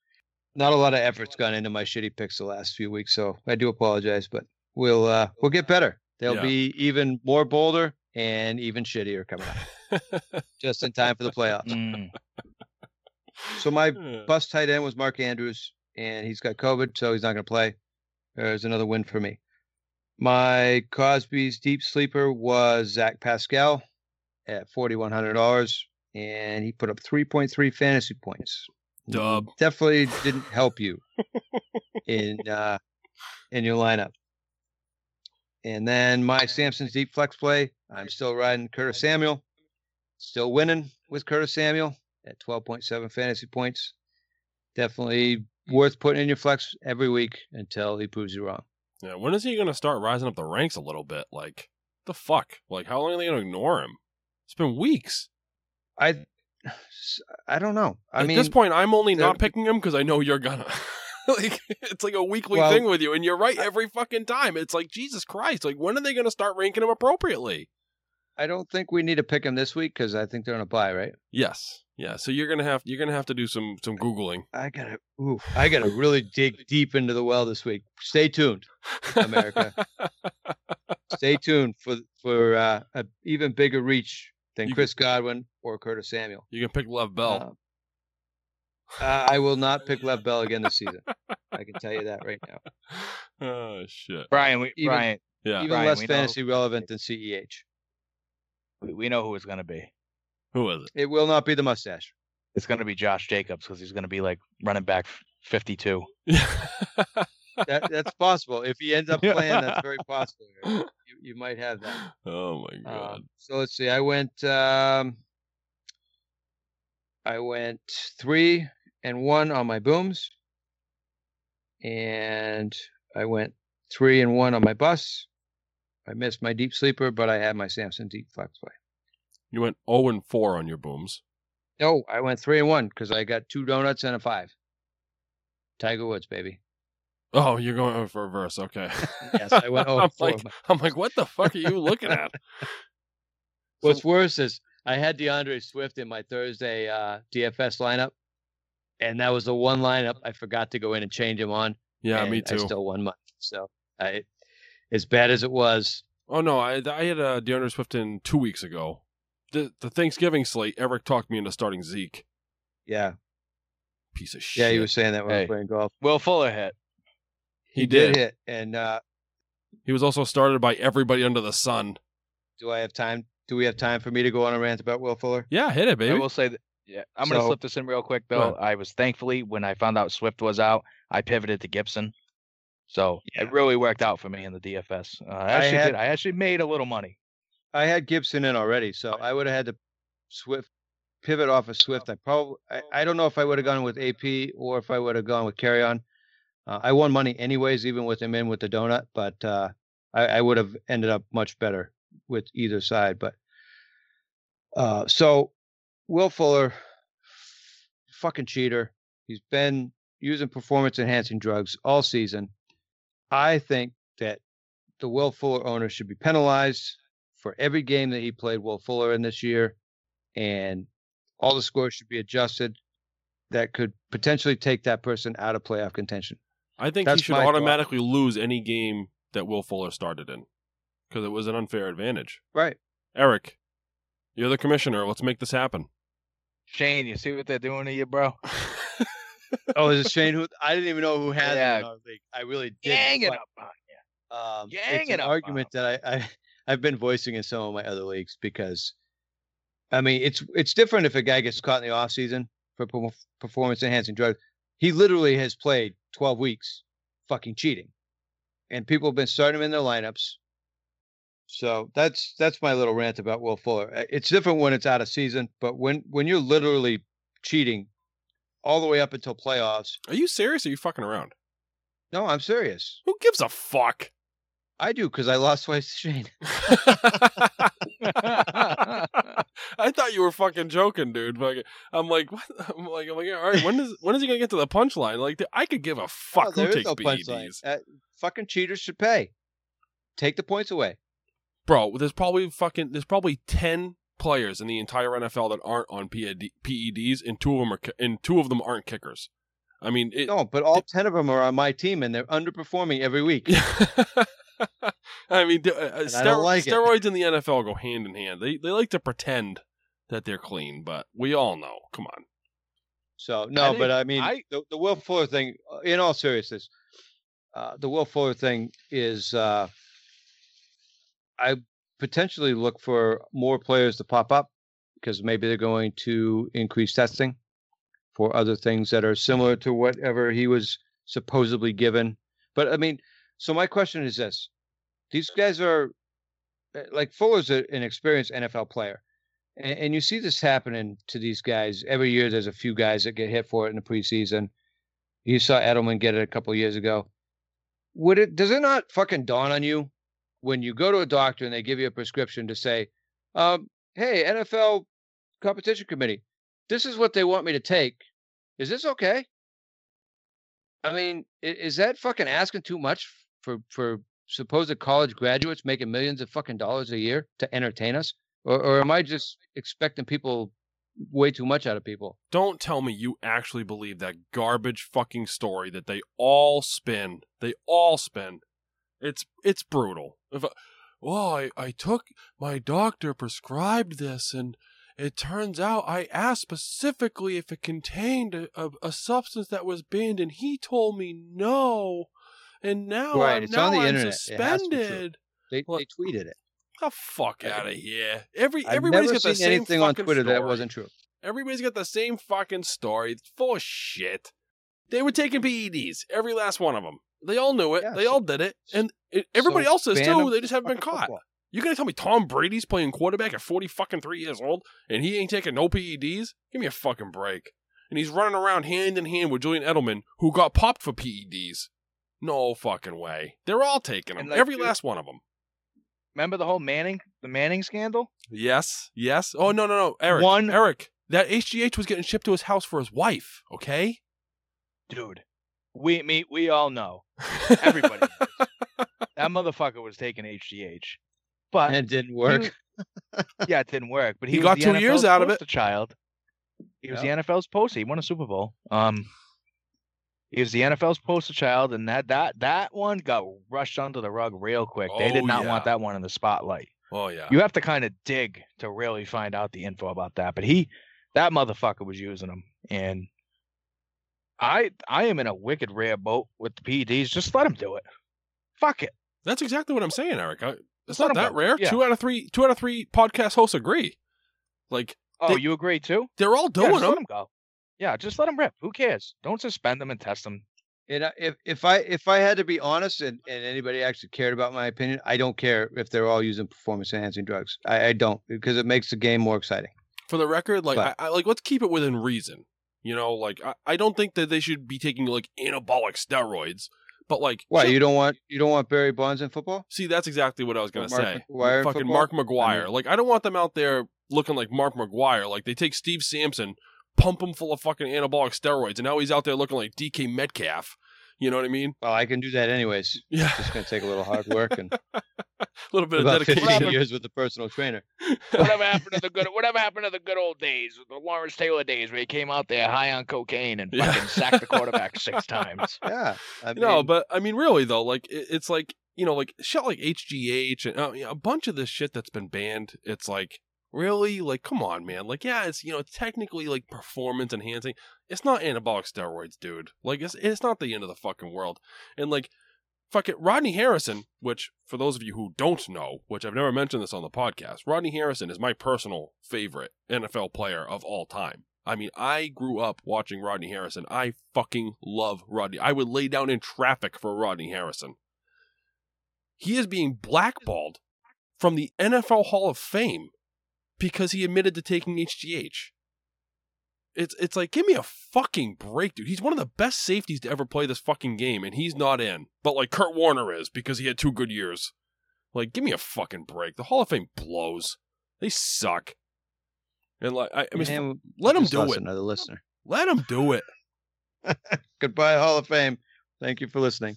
Not a lot of effort's gone into my shitty picks the last few weeks, so I do apologize, but we'll uh, we'll get better. They'll Yeah. be even more bolder and even shittier coming up, just in time for the playoffs. Mm. So my Yeah. bust tight end was Mark Andrews, and he's got COVID, so he's not going to play. There's another win for me. My Cosby's deep sleeper was Zach Pascal at forty one hundred dollars, and he put up three point three fantasy points. Dub. Definitely didn't help you in uh, in your lineup. And then my Samson's deep flex play, I'm still riding Curtis Samuel, still winning with Curtis Samuel at 12.7 fantasy points. Definitely worth putting in your flex every week until he proves you wrong. Yeah, when is he going to start rising up the ranks a little bit? Like, the fuck? Like, how long are they going to ignore him? It's been weeks. I I don't know. I At mean, this point, I'm only not picking him because I know you're gonna. like, it's like a weekly Well, thing with you, and you're right every fucking time. It's like Jesus Christ. Like, when are they going to start ranking him appropriately? I don't think we need to pick him this week because I think they're on a buy, right? Yes, yeah. So you're gonna have you're gonna have to do some some googling. I gotta, ooh, I gotta really dig deep into the well this week. Stay tuned, America. Stay tuned for for uh, a even bigger reach than You Chris Godwin or Curtis Samuel. you can pick Lev Bell. Uh, uh, I will not pick Lev Bell again this season. I can tell you that right now. oh shit. Brian, we, Even- Brian, Yeah. Even Brian, less we know- fantasy relevant than CEH. We, we know who it's gonna be. Who is it? It will not be the mustache. It's gonna be Josh Jacobs because he's gonna be like running back fifty-two. That, that's possible. If he ends up playing, that's very possible. You, you might have that. oh my god. Um, so let's see. I went. Um, I went three and one on my booms, and I went three and one on my bus. I missed my deep sleeper, but I had my Samson deep flex play. you went 0 and 4 on your booms. No, I went three and one because I got two donuts and a five. Tiger Woods, baby. Oh, you're going for reverse. Okay. Yes, I went oh I'm like, I'm like, what the fuck are you looking at? What's worse is I had D'Andre Swift in my Thursday uh, DFS lineup, and that was the one lineup I forgot to go in and change him on. Yeah, me too. I still won money. So I, as bad as it was, Oh no, I I had uh, D'Andre Swift in two weeks ago. The the Thanksgiving slate, Eric talked me into starting Zeke. yeah, Piece of shit. yeah, he was saying that when I Hey. was playing golf. Will Fuller hit. He did. hit, and uh, He was also started by everybody under the sun. do I have time? Do we have time for me to go on a rant about Will Fuller? Yeah, hit it, baby. I will say that. Yeah, I'm gonna slip this in real quick Go though. I was thankfully when I found out Swift was out, I pivoted to Gibson. So Yeah. it really worked out for me in the DFS. Uh, I I actually had- did. I actually made a little money. I had Gibson in already, so I would have had to Swift pivot off of Swift. I probably I, I don't know if I would have gone with AP or if I would have gone with Kerryon. Uh, I won money anyways, even with him in with the donut, but uh, I, I would have ended up much better with either side. But uh, so Will Fuller, fucking cheater. He's been using performance enhancing drugs all season. I think that the Will Fuller owner should be penalized for every game that he played Will Fuller in this year, and all the scores should be adjusted. That could potentially take that person out of playoff contention. I think That's he should my thought. automatically lose any game that Will Fuller started in because it was an unfair advantage. Right. Eric, You're the commissioner. Let's make this happen. Shane, you see what they're doing to you, bro? Oh, is it Shane who? I didn't even know who had Yeah. it our league. I really did. Gang it up on you. Um, Gang it's it an argument that I, I I've been voicing in some of my other leagues because, I mean, it's it's different if a guy gets caught in the off season for performance enhancing drugs. He literally has played 12 weeks, fucking cheating, and people have been starting him in their lineups. So that's that's my little rant about Will Fuller. Uh, It's different when it's out of season, but when when you're literally cheating all the way up until playoffs. Are you serious? Or are you fucking around? No, I'm serious. Who gives a fuck? I do because I lost twice to Shane. I thought you were fucking joking, dude. Fucking- I'm like, what? I'm like, I'm like, all right. When is when is he gonna get to the punchline? Like, I could give a fuck there who takes no punchline. Uh, fucking cheaters should pay. Take the points away. bro. There's probably fucking there's probably ten players in the entire NFL that aren't on PED, PEDs, and two of them are and two of them aren't kickers. I mean, it, No, but all ten of them are on my team, and they're underperforming every week. I mean, d- uh, uh, I stero- don't like it. steroids in the NFL go hand in hand. They they like to pretend that they're clean, but we all know. Come on. So no, think but I mean, I- the, the Will Fuller thing. uh, In all seriousness, uh, the Will Fuller thing is. Uh, I potentially look for more players to pop up because maybe they're going to increase testing for other things that are similar to whatever he was supposedly given. But I mean, so my question is this: These guys are uh, like Fuller's an experienced NFL player. And, and you see this happening to these guys every year. There's a few guys that get hit for it in the preseason. You saw Edelman get it a couple years ago. Would it? Does it not fucking dawn on you when you go to a doctor and they give you a prescription to say, um, "Hey, NFL competition committee, this is what they want me to take. Is this okay?" I mean, is that fucking asking too much for for supposed college graduates making millions of fucking dollars a year to entertain us? Or, or am I just expecting people way too much out of people? Don't tell me you actually believe that garbage fucking story that they all spin. They all spin. It's it's brutal. If I, well, I, I took my doctor prescribed this and it turns out I asked specifically if it contained a, a, a substance that was banned and he told me no. And now, Right, I'm, it's now on the I'm internet. It has to be true. suspended. They, What? they tweeted it. The fuck out of here! Every I've everybody's got the same anything on fucking Twitter that wasn't true. Everybody's got the same fucking story. It's full of shit. They were taking PEDs, every last one of them. They all knew it. Yeah, they so- all did it, and it, everybody So else is too. They just haven't been caught. football. You gonna tell me Tom Brady's playing quarterback at forty fucking three years old, and he ain't taking no PEDs? Give me a fucking break. And he's running around hand in hand with Julian Edelman, who got popped for PEDs. No fucking way. They're all taking them, like, every dude- last one of them. Remember the whole Manning, the Manning scandal? Yes, yes. Oh no, no, no, Eric. One- Eric. That HGH was getting shipped to his house for his wife. Okay. Dude, we me we all know. Everybody knows. that motherfucker was taking HGH. But And it didn't work. was- yeah, it didn't work. But he, He got the two years out of it. poster Child. He was the NFL's poster. He won a Super Bowl. Um, he was the NFL's poster child, and that that that one got rushed under the rug real quick. They Oh, did not yeah. want that one in the spotlight. oh yeah. You have to kind of dig to really find out the info about that. But he, that motherfucker was using them, and I I am in a wicked rare boat with the PEDs. Just let him do it. Fuck it. That's exactly what I'm saying, Eric. I, it's not that go. rare. Yeah. Two out of three. Two out of three podcast hosts agree. Like Oh, They- you agree too? they're all Yeah, doing just let them. go. Yeah, just let them rip. Who cares? Don't suspend them and test them. And I- if if I if I had to be honest, and, and anybody actually cared about my opinion, I don't care if they're all using performance enhancing drugs. I, I don't because it makes the game more exciting. For the record, like But- I, I like let's keep it within reason. You know, like I, I don't think that they should be taking like anabolic steroids, but like Why you don't want you don't want Barry Bonds in football? See, that's exactly what I was gonna Mark say. McGwire Fucking? Mark McGwire. mean- like I don't want them out there looking like Mark McGwire. Like they take Steve Sampson, pump him full of fucking anabolic steroids, and now he's out there looking like DK Metcalf. You know what I mean? Well, I can do that anyways. Yeah, It's just gonna take a little hard work and a little bit of about dedication. 15 years with a personal trainer. Whatever happened to the good? Whatever happened to the good old days, the Lawrence Taylor days, where he came out there high on cocaine and Yeah. fucking sacked the quarterback six times? Yeah, I mean, no, but I mean, really though, like it, it's like you know, like shit like HGH and uh, you know, a bunch of this shit that's been banned. It's like Really? Like, come on, man. Like, yeah, it's you know, technically like performance enhancing. It's not anabolic steroids, dude. Like, it's it's not the end of the fucking world. And like, fuck it, Rodney Harrison, which for those of you who don't know, which I've never mentioned this on the podcast, Rodney Harrison is my personal favorite NFL player of all time. I mean, I grew up watching Rodney Harrison. I fucking love Rodney. I would lay down in traffic for Rodney Harrison. He is being blackballed from the NFL Hall of Fame because he admitted to taking HGH. It's it's like give me a fucking break, dude. He's one of the best safeties to ever play this fucking game, and he's not in. But like Kurt Warner is because he had two good years. Like, give me a fucking break. The Hall of Fame blows. They suck. And like, I, I mean, And let him do it. Another listener. Let him do it. Goodbye, Hall of Fame. Thank you for listening.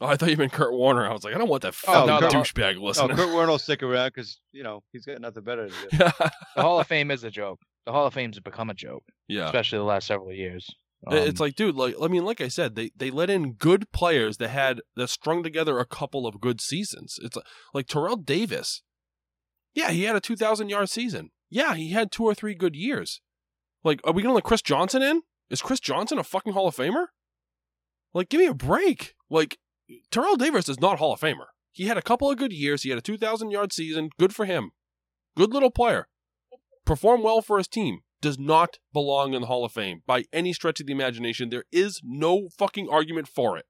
Oh, I thought you meant Kurt Warner. I was like, I don't want that Oh, no, no. douchebag listening. Kurt Warner will stick around because you know he's got nothing better to do. The Hall of Fame is a joke. The Hall of Fame's become a joke, yeah. especially the last several years. It- it's Um, like, dude, like I mean, like I said, they they let in good players that had that strung together a couple of good seasons. It's like, like Terrell Davis. Yeah, he had a two thousand yard season. Yeah, he had two or three good years. Like, are we gonna let Chris Johnson in? Is Chris Johnson a fucking Hall of Famer? Like, give me a break. Like, Terrell Davis is not Hall of Famer. He had a couple of good years. He had a two thousand yard season. Good for him. Good little player. Performed well for his team does not belong in the Hall of Fame by any stretch of the imagination. There is no fucking argument for it.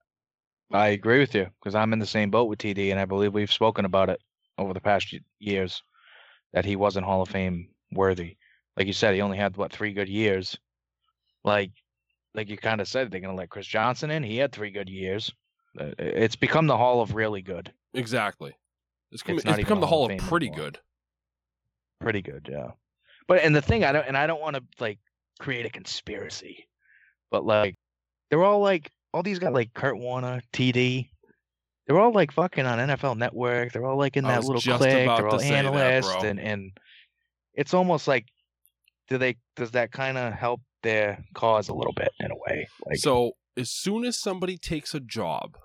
I agree with you because I'm in the same boat with TD, and I believe we've spoken about it over the past years that he wasn't Hall of Fame worthy. Like you said, he only had what three good years. Like, like you kind of said, they're gonna let Chris Johnson in. He had three good years. Uh, It's become the Hall of really good, Exactly. It's, com- It's it's, become the Hall of of pretty anymore. good. pretty good, yeah. But and the thing I don't and I don't want to like create a conspiracy, but like they're all like all these guys like Kurt Warner, TD. They're all like fucking on NFL Network. They're all like in that little clique. They're all that, analysts, and and it's almost like do they does that kind of help their cause a little bit in a way? Like so as soon as somebody takes a job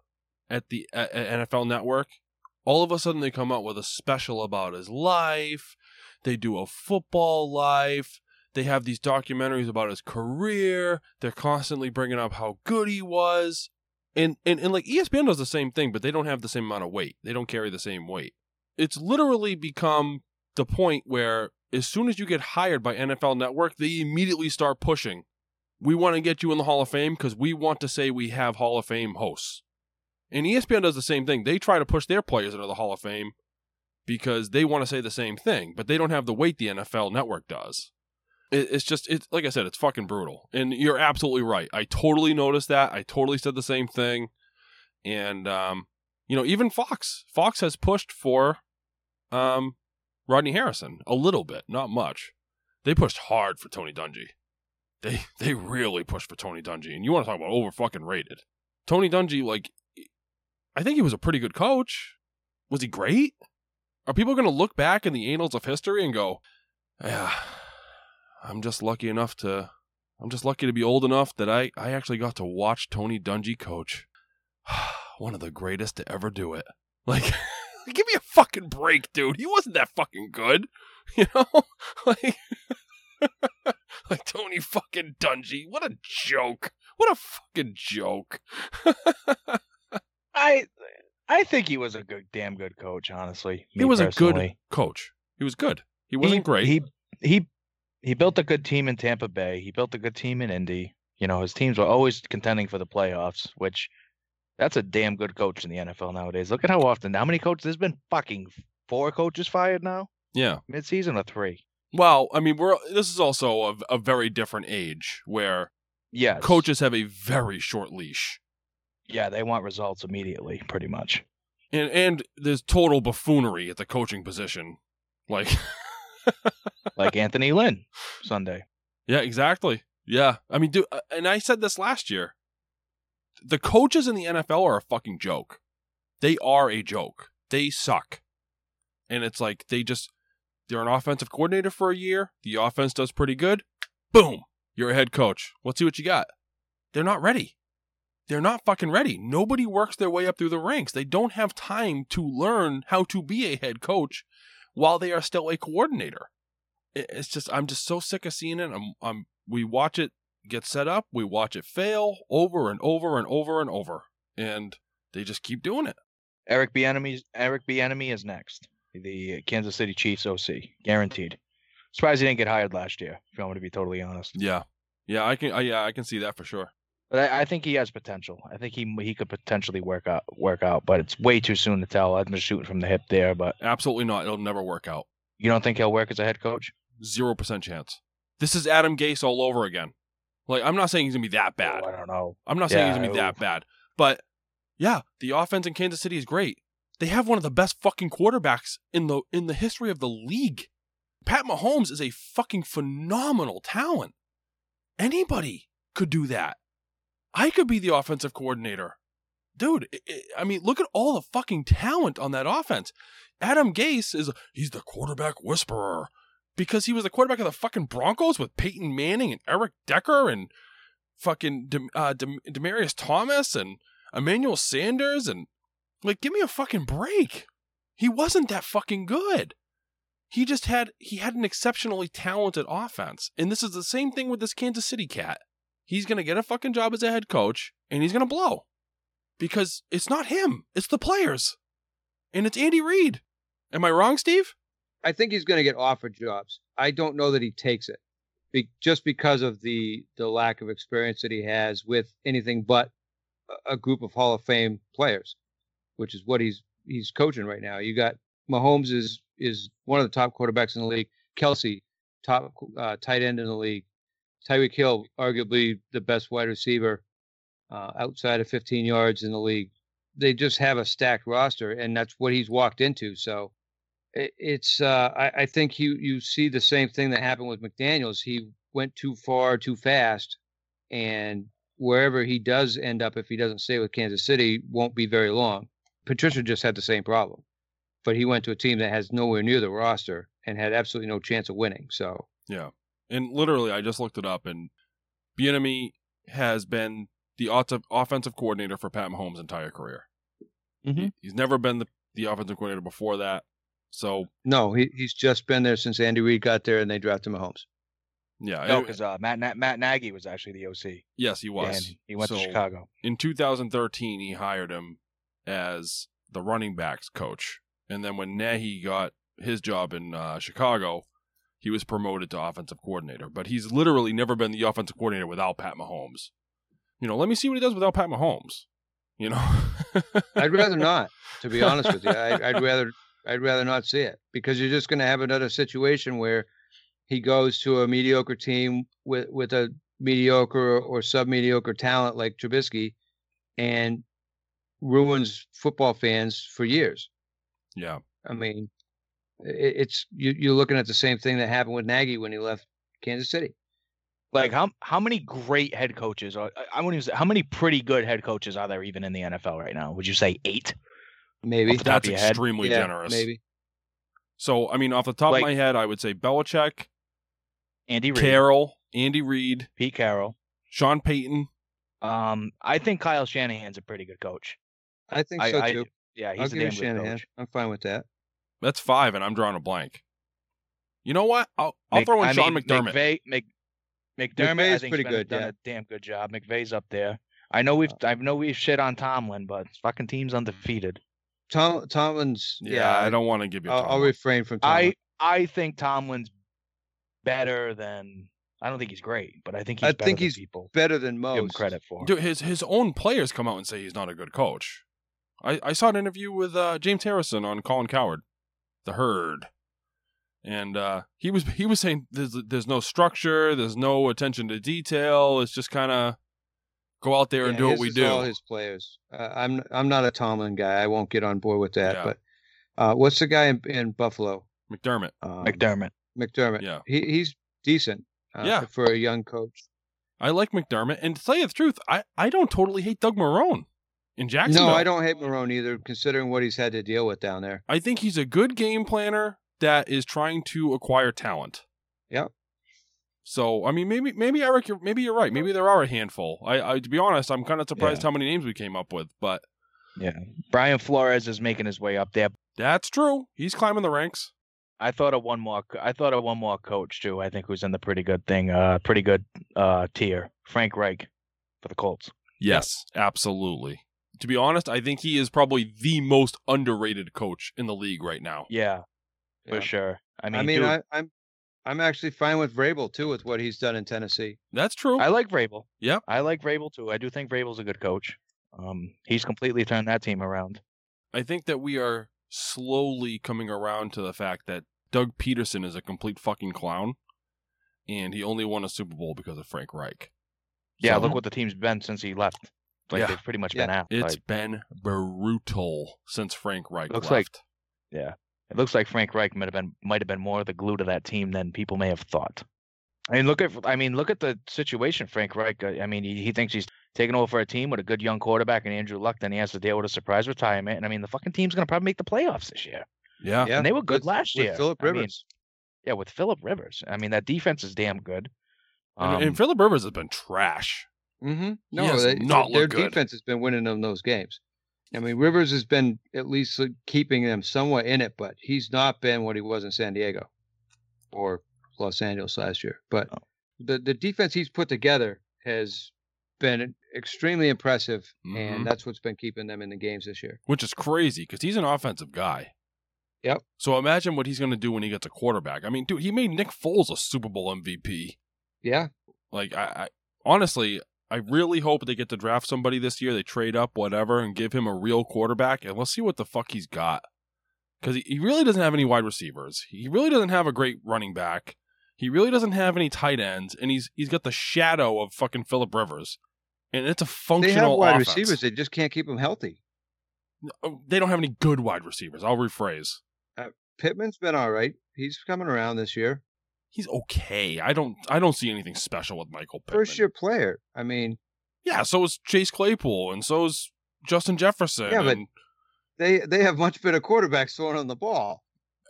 at the at, NFL Network, all of a sudden they come out with a special about his life. They do a football life. They have these documentaries about his career. They're constantly bringing up how good he was. And, and and like ESPN does the same thing, but they don't have the same amount of weight. They don't carry the same weight. It's literally become the point where as soon as you get hired by NFL Network, they immediately start pushing we want to get you in the Hall of Fame because we want to say we have Hall of Fame hosts. And ESPN does the same thing. They try to push their players into the Hall of Fame because they want to say the same thing, but they don't have the weight the NFL network does. It, it's just, it's like I said, it's fucking brutal. And you're absolutely right. I totally noticed that. I totally said the same thing. And, um, you know, even Fox, Fox has pushed for um, Rodney Harrison a little bit, not much. They pushed hard for Tony Dungy. They they really pushed for Tony Dungy, and you want to talk about over fucking rated. Tony Dungy, like, I think he was a pretty good coach. Was he great? Are people going to look back in the annals of history and go, "Yeah, I'm just lucky enough to, I'm just lucky to be old enough that I I actually got to watch Tony Dungy coach, one of the greatest to ever do it." Like, give me a fucking break, dude. He wasn't that fucking good, you know, like. like Tony fucking Dungy. What a joke. What a fucking joke. I I think he was a good, damn good coach. Honestly, he was a good coach. He was good. He wasn't he, great. He he he built a good team in Tampa Bay. He built a good team in Indy. You know, his teams were always contending for the playoffs, which that's a damn good coach in the NFL nowadays. Look at how often how many coaches there's been fucking four coaches fired now yeah. mid-season or three. Well, I mean, we're this is also a, a very different age where Yeah, coaches have a very short leash. Yeah, they want results immediately, pretty much. And and there's total buffoonery at the coaching position. Like Like Anthony Lynn Sunday. Yeah, exactly. Yeah. I mean, dude, uh, and I said this last year. The coaches in the NFL are a fucking joke. They are a joke. They suck. And it's like they just they're an offensive coordinator for a year. The offense does pretty good. Boom. You're a head coach. Let's see what you got. They're not ready. They're not fucking ready. Nobody works their way up through the ranks. They don't have time to learn how to be a head coach while they are still a coordinator. it's just I'm just so sick of seeing it. I'm, I'm we watch it get set up, we watch it fail over and over and over and over, and they just keep doing it. Eric Bieniemy. Eric Bieniemy is next. The Kansas City Chiefs OC, guaranteed. Surprised he didn't get hired last year. If you want me to be totally honest, Yeah, yeah, I can, I, yeah, I can see that for sure. But I, I think he has potential. I think he he could potentially work out work out, but it's way too soon to tell. I'm just shooting from the hip there, but Absolutely not. It'll never work out. you don't think he'll work as a head coach? Zero percent chance. This is Adam Gase all over again. Like I'm not saying he's gonna be that oh, bad. Oh, I don't know. I'm not saying he's gonna be that bad, but yeah, the offense in Kansas City is great. They have one of the best fucking quarterbacks in the in the history of the league. Pat Mahomes is a fucking phenomenal talent. Anybody could do that. I could be the offensive coordinator. Dude, i i I mean, look at all the fucking talent on that offense. Adam Gase is he's the quarterback whisperer because he was the quarterback of the fucking Broncos with Peyton Manning and Eric Decker and fucking Dem- uh, Dem- Demaryius Thomas and Emmanuel Sanders and like, give me a fucking break. He wasn't that fucking good. He just had he had an exceptionally talented offense, and this is the same thing with this Kansas City cat. He's gonna get a fucking job as a head coach, and he's gonna blow because it's not him; it's the players, and it's Andy Reid. Am I wrong, Steve? I think he's going to get offered jobs. I don't know that he takes it, be, just because of the the lack of experience that he has with anything but a group of Hall of Fame players, which is what he's he's coaching right now. You got Mahomes is is one of the top quarterbacks in the league. Kelce, top uh, tight end in the league. Tyreek Hill, arguably the best wide receiver uh, outside of 15 yards in the league. They just have a stacked roster, and that's what he's walked into. So it- it's uh, I, I think you you see the same thing that happened with McDaniels. He went too far too fast, and wherever he does end up, if he doesn't stay with Kansas City, won't be very long. Patricia just had the same problem, but he went to a team that has nowhere near the roster and had absolutely no chance of winning. So Yeah. And literally, I just looked it up, and Bieniemy has been the auto- offensive coordinator for Pat Mahomes' entire career. He- he's never been the, the offensive coordinator before that. So no, he, he's just been there since Andy Reid got there and they drafted Mahomes. yeah, No, because uh, Matt Na- Matt Nagy was actually the OC. yes, he was. And he went So, to Chicago. in 2013 he hired him as the running backs coach and then when Nagy got his job in uh, Chicago he was promoted to offensive coordinator but he's literally never been the offensive coordinator without Pat Mahomes you know let me see what he does without Pat Mahomes you know I'd rather not, to be honest with you. I, I'd rather I'd rather not see it because you're just going to have another situation where he goes to a mediocre team with with a mediocre or sub mediocre talent like Trubisky, and ruins football fans for years. yeah I mean, it's you, you're looking at the same thing that happened with Nagy when he left Kansas City. Like how how many great head coaches are I- I wouldn't even say how many pretty good head coaches are there even in the NFL right now? Would you say eight? Maybe Off the top that's of your head? extremely Yeah, generous Maybe so I mean off the top Like- of my head I would say Belichick Andy Reid, Carroll Andy Reid Pete Carroll. Sean Payton Um, I think Kyle Shanahan's a pretty good coach. I think I, so I- too. yeah, I'll he's a damn good Shanahan. coach. I'm fine with that. That's five and I'm drawing a blank you know what I'll, I'll Mc- throw in I Sean mean, McDermott McVay, Mc, McDermott, is McVay's pretty good, Done yeah. a damn good job. McVay's up there. I know we've I know we've shit on Tomlin, but fucking team's undefeated. Tom Tomlin's yeah, I don't want to give you a I'll, I'll refrain from Tomlin. I I think Tomlin's better than I don't think he's great, but I think he's I better think than he's people better than give him most. credit for. Dude, his his own players come out and say he's not a good coach. I, I saw an interview with uh, James Harrison on Colin Cowherd, the Herd, and uh, he was he was saying there's there's no structure, there's no attention to detail. It's just kind of go out there and do what we do. All his players. Uh, I'm I'm not a Tomlin guy. I won't get on board with that. Yeah. But uh, what's the guy in, in Buffalo? McDermott, Um, McDermott. McDermott. Yeah. He he's decent. Uh, Yeah. For a young coach. I like McDermott, and to tell you the truth, I I don't totally hate Doug Marrone in Jacksonville. No, I don't hate Marrone either, considering what he's had to deal with down there. I think he's a good game planner that is trying to acquire talent. Yeah. So I mean, maybe maybe Eric, you're, maybe you're right. Maybe there are a handful. I, I to be honest, I'm kind of surprised Yeah. how many names we came up with, but Yeah. Brian Flores is making his way up there. that's true. He's climbing the ranks. I thought of one more. I thought of one more coach too. I think who's in the pretty good thing, uh, pretty good uh tier. Frank Reich for the Colts. Yes, absolutely. To be honest, I think he is probably the most underrated coach in the league right now. Yeah, for Yeah. sure. I mean, I mean, dude, I, I'm I'm actually fine with Vrabel too with what he's done in Tennessee. That's true. I like Vrabel. Yep. I like Vrabel too. I do think Vrabel's a good coach. Um, he's completely turned that team around. I think that we are slowly coming around to the fact that Doug Pederson is a complete fucking clown, and he only won a Super Bowl because of Frank Reich. Yeah, So, look what the team's been since he left. Like Yeah. they've pretty much Yeah. been out. it's Like, been brutal since Frank Reich Looks left. like- it looks like Frank Reich might have been might have been more the glue to that team than people may have thought. I mean, look at I mean, look at the situation. Frank Reich. I mean, he, he thinks he's taking over for a team with a good young quarterback and Andrew Luck. Then he has to deal with a surprise retirement. And I mean, the fucking team's gonna probably make the playoffs this year. yeah. Yeah, and they were good with- last year. Philip I mean, Rivers. yeah, with Philip Rivers. I mean, that defense is damn good. And, Um, and Philip Rivers has been trash. Mm-hmm. No, they, not their good. defense has been winning them those games. I mean, Rivers has been at least keeping them somewhat in it, but he's not been what he was in San Diego or Los Angeles last year. But Oh. the the defense he's put together has been extremely impressive, Mhm. and that's what's been keeping them in the games this year. which is crazy because he's an offensive guy. Yep. So imagine what he's going to do when he gets a quarterback. I mean, dude, he made Nick Foles a Super Bowl MVP. Yeah, Like, I, I honestly, I really hope they get to draft somebody this year. They trade up, whatever, and give him a real quarterback, and let's see what the fuck he's got. Because he, he really doesn't have any wide receivers. He really doesn't have a great running back. He really doesn't have any tight ends, and he's he's got the shadow of fucking Philip Rivers, and it's a functional. they have wide offense. receivers. They just can't keep them healthy. Oh, They don't have any good wide receivers. I'll rephrase. Uh, Pittman's been all right. He's coming around this year. He's okay. I don't I don't see anything special with Michael Pittman. First year player. I mean, Yeah, so is Chase Claypool and so is Justin Jefferson. Yeah, but- and, they they have much better quarterbacks throwing on the ball.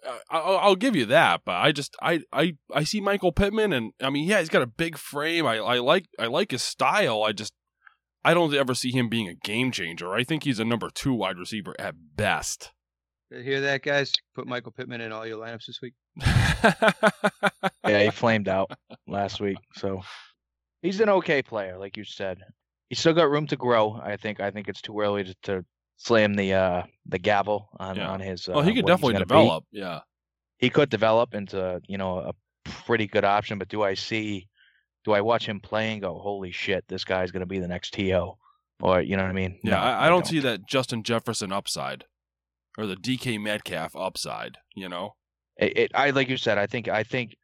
uh, I'll, I'll give you that, but I just I, I I see Michael Pittman and I mean yeah he's got a big frame. I, I like I like his style. I just I don't ever see him being a game changer. I think he's a number two wide receiver at best. You hear that, guys? Put Michael Pittman in all your lineups this week. yeah, he flamed out last week. So he's an okay player, like you said. He's still got room to grow. I think. I think it's too early to, to slam the uh the gavel on Yeah. on his. Uh, well, he could definitely gonna be. develop. Yeah. He could develop into you know a pretty good option, but do I see? Do I watch him play and go, "Holy shit, this guy's gonna be the next To"? Or you know what I mean? Yeah, No, I, I don't see that Justin Jefferson upside or the DK Metcalf upside. You know, It, it, I like you said. I think I think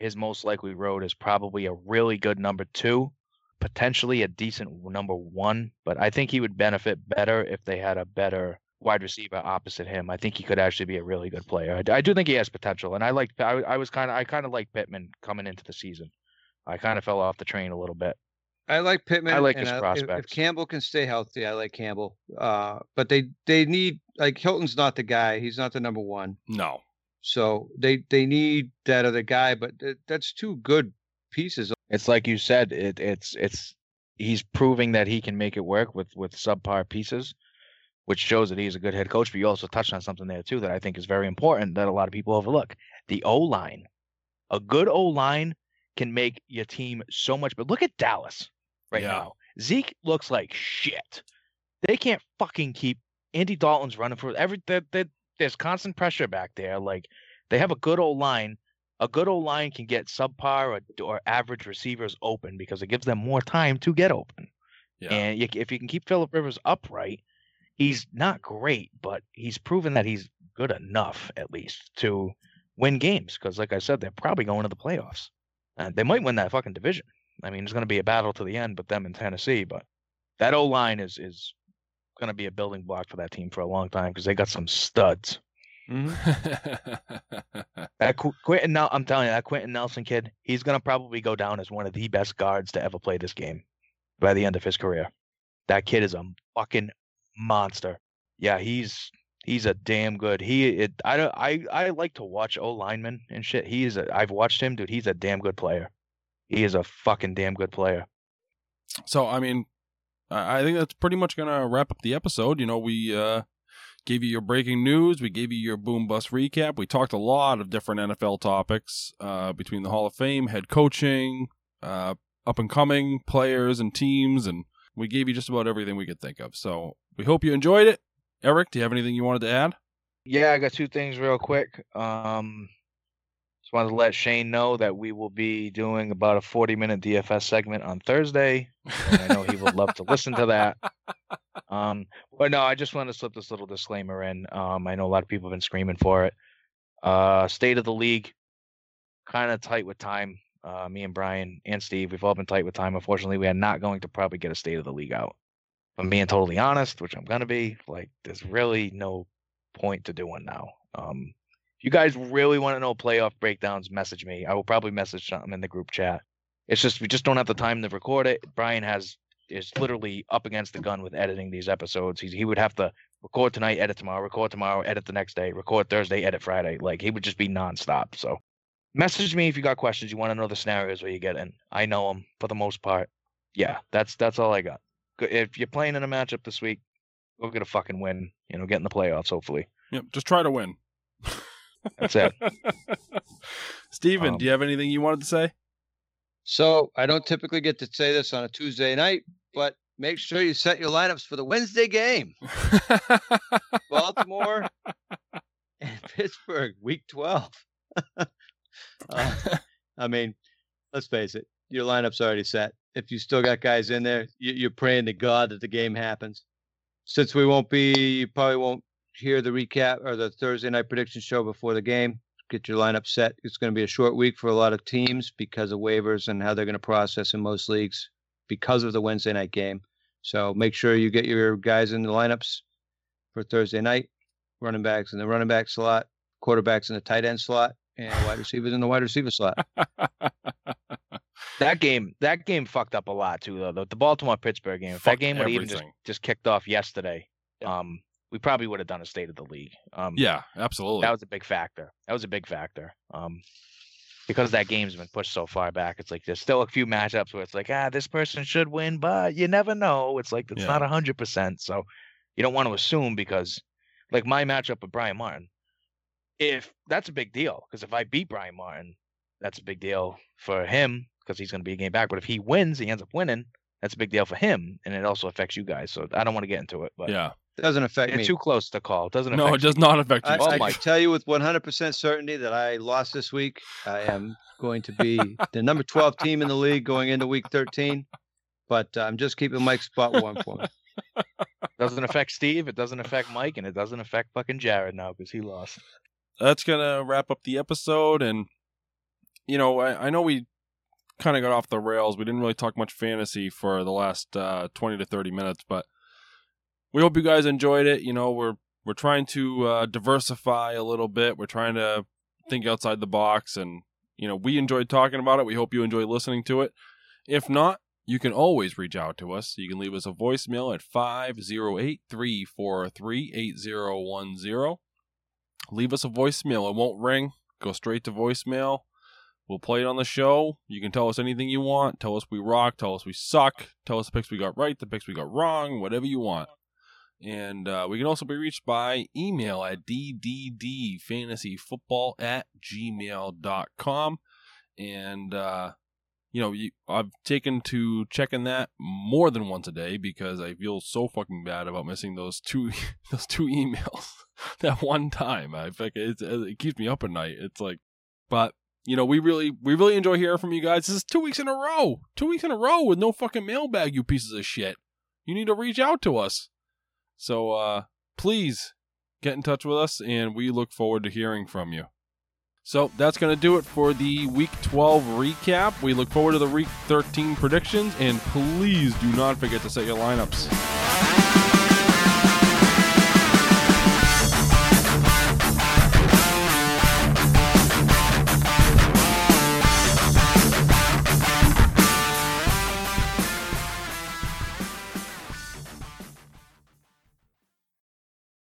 his most likely road is probably a really good number two, potentially a decent number one. But I think he would benefit better if they had a better wide receiver opposite him. I think he could actually be a really good player. I, I do think he has potential, and I like. I, I was kind of I kind of like Pittman coming into the season. I kind of fell off the train a little bit. I like Pittman. I like and his if- If. Campbell can stay healthy, I like Campbell. Uh, but they they need like Hilton's not the guy. He's not the number one. no. So they they need that other guy. But th- that's two good pieces. It's like you said. It, it's it's he's proving that he can make it work with with subpar pieces, which shows that he's a good head coach. But you also touched on something there too that I think is very important that a lot of people overlook: the O line. A good O line can make your team so much. But look at Dallas right Yeah. now. Zeke looks like shit. They can't fucking keep Andy Dalton's running for every. There, there, there's constant pressure back there. Like they have a good old line. A good old line can get subpar or, or average receivers open because it gives them more time to get open. Yeah. And you, if you can keep Philip Rivers upright, he's not great, but he's proven that he's good enough at least to win games. Because, like I said, they're probably going to the playoffs. And they might win that fucking division. I mean, it's going to be a battle to the end but them in Tennessee, but that O line is is going to be a building block for that team for a long time because they got some studs. Mm-hmm. That Qu- Quentin, Nel- I'm telling you, that Quenton Nelson kid, he's going to probably go down as one of the best guards to ever play this game by the end of his career. That kid is a fucking monster. Yeah, he's he's a damn good. He it, I don't I I like to watch O linemen and shit. He is a I've watched him, dude. He's a damn good player. He is a fucking damn good player. so I mean, I think that's pretty much gonna wrap up the episode. You know, we uh, gave you your breaking news. We gave you your boom bust recap. We talked a lot of different NFL topics uh, between the Hall of Fame, head coaching, uh, up and coming players and teams, and we gave you just about everything we could think of. So we hope you enjoyed it. Eric, do you have anything you wanted to add? Yeah, I got two things real quick. Um, just wanted to let Shane know that we will be doing about a 40 minute DFS segment on Thursday. And I know he would love to listen to that. Um, but no, I just wanted to slip this little disclaimer in. Um, I know a lot of people have been screaming for it. Uh, state of the league, kind of tight with time. Uh, me and Brian and Steve, we've all been tight with time. Unfortunately, we are not going to probably get a state of the league out. If I'm being totally honest, which I'm gonna be, like, there's really no point to doing now. Um, if you guys really want to know playoff breakdowns, message me. I will probably message something in the group chat. It's just we just don't have the time to record it. Brian has is literally up against the gun with editing these episodes. He he would have to record tonight, edit tomorrow, record tomorrow, edit the next day, record Thursday, edit Friday. Like he would just be nonstop. So message me if you got questions. You want to know the scenarios where you get in. I know them for the most part. Yeah, that's that's all I got. If you're playing in a matchup this week, go get a fucking win. You know, get in the playoffs. Hopefully. Yep, just try to win. That's it. Steven, Um, do you have anything you wanted to say? So I don't typically get to say this on a Tuesday night, but make sure you set your lineups for the Wednesday game. Baltimore and Pittsburgh, week 12. Uh, I mean, let's face it, your lineup's already set. If you still got guys in there, you- you're praying to God that the game happens. Since we won't be, you probably won't hear the recap or the Thursday night prediction show before the game. Get your lineup set. It's going to be a short week for a lot of teams because of waivers and how they're going to process in most leagues because of the Wednesday night game. So make sure you get your guys in the lineups for Thursday night. Running backs in the running back slot, quarterbacks in the tight end slot, and wide receivers in the wide receiver slot. That game, that game fucked up a lot too, though. The, the Baltimore Pittsburgh game. If that game would have even just, just kicked off yesterday, Yeah. um, we probably would have done a state of the league. Um, yeah, absolutely. that was a big factor. That was a big factor. Um, because that game's been pushed so far back, it's like there's still a few matchups where it's like, ah, this person should win, but you never know. It's like it's Yeah. not a hundred percent, so you don't want to assume because, like my matchup with Brian Martin, if that's a big deal because if I beat Brian Martin, that's a big deal for him because he's going to be a game back. But if he wins, he ends up winning. That's a big deal for him, and it also affects you guys. So I don't want to get into it, but yeah. It doesn't affect it's me. too close to call. It doesn't No, it affect does not affect you. I, Oh I my- can tell you with 100% certainty that I lost this week. I am going to be the number 12 team in the league going into week 13, but uh, I'm just keeping Mike's spot warm for me. doesn't affect Steve. It doesn't affect Mike, and it doesn't affect fucking Jared now because he lost. that's gonna wrap up the episode and you know i, I know we kind of got off the rails. We didn't really talk much fantasy for the last uh, 20 to 30 minutes but we hope you guys enjoyed it. You know we're we're trying to uh, diversify a little bit. We're trying to think outside the box and you know we enjoyed talking about it. We hope you enjoy listening to it. If not you can always reach out to us. You can leave us a voicemail at 508 343 8010 leave us a voicemail. It won't ring. Go straight to voicemail. We'll play it on the show. You can tell us anything you want. Tell us we rock. Tell us we suck. Tell us the picks we got right, the picks we got wrong, whatever you want. And uh, we can also be reached by email at dddfantasyfootball at gmail.com. And, uh, you know, you, I've taken to checking that more than once a day because I feel so fucking bad about missing those two those two emails that one time. I it, it keeps me up at night. It's like, but you know, we really we really enjoy hearing from you guys. This is two weeks in a row, two weeks in a row with no fucking mailbag. You pieces of shit. You need to reach out to us. So uh please get in touch with us, and we look forward to hearing from you. So that's going to do it for the Week 12 recap. We look forward to the Week 13 predictions, and please do not forget to set your lineups.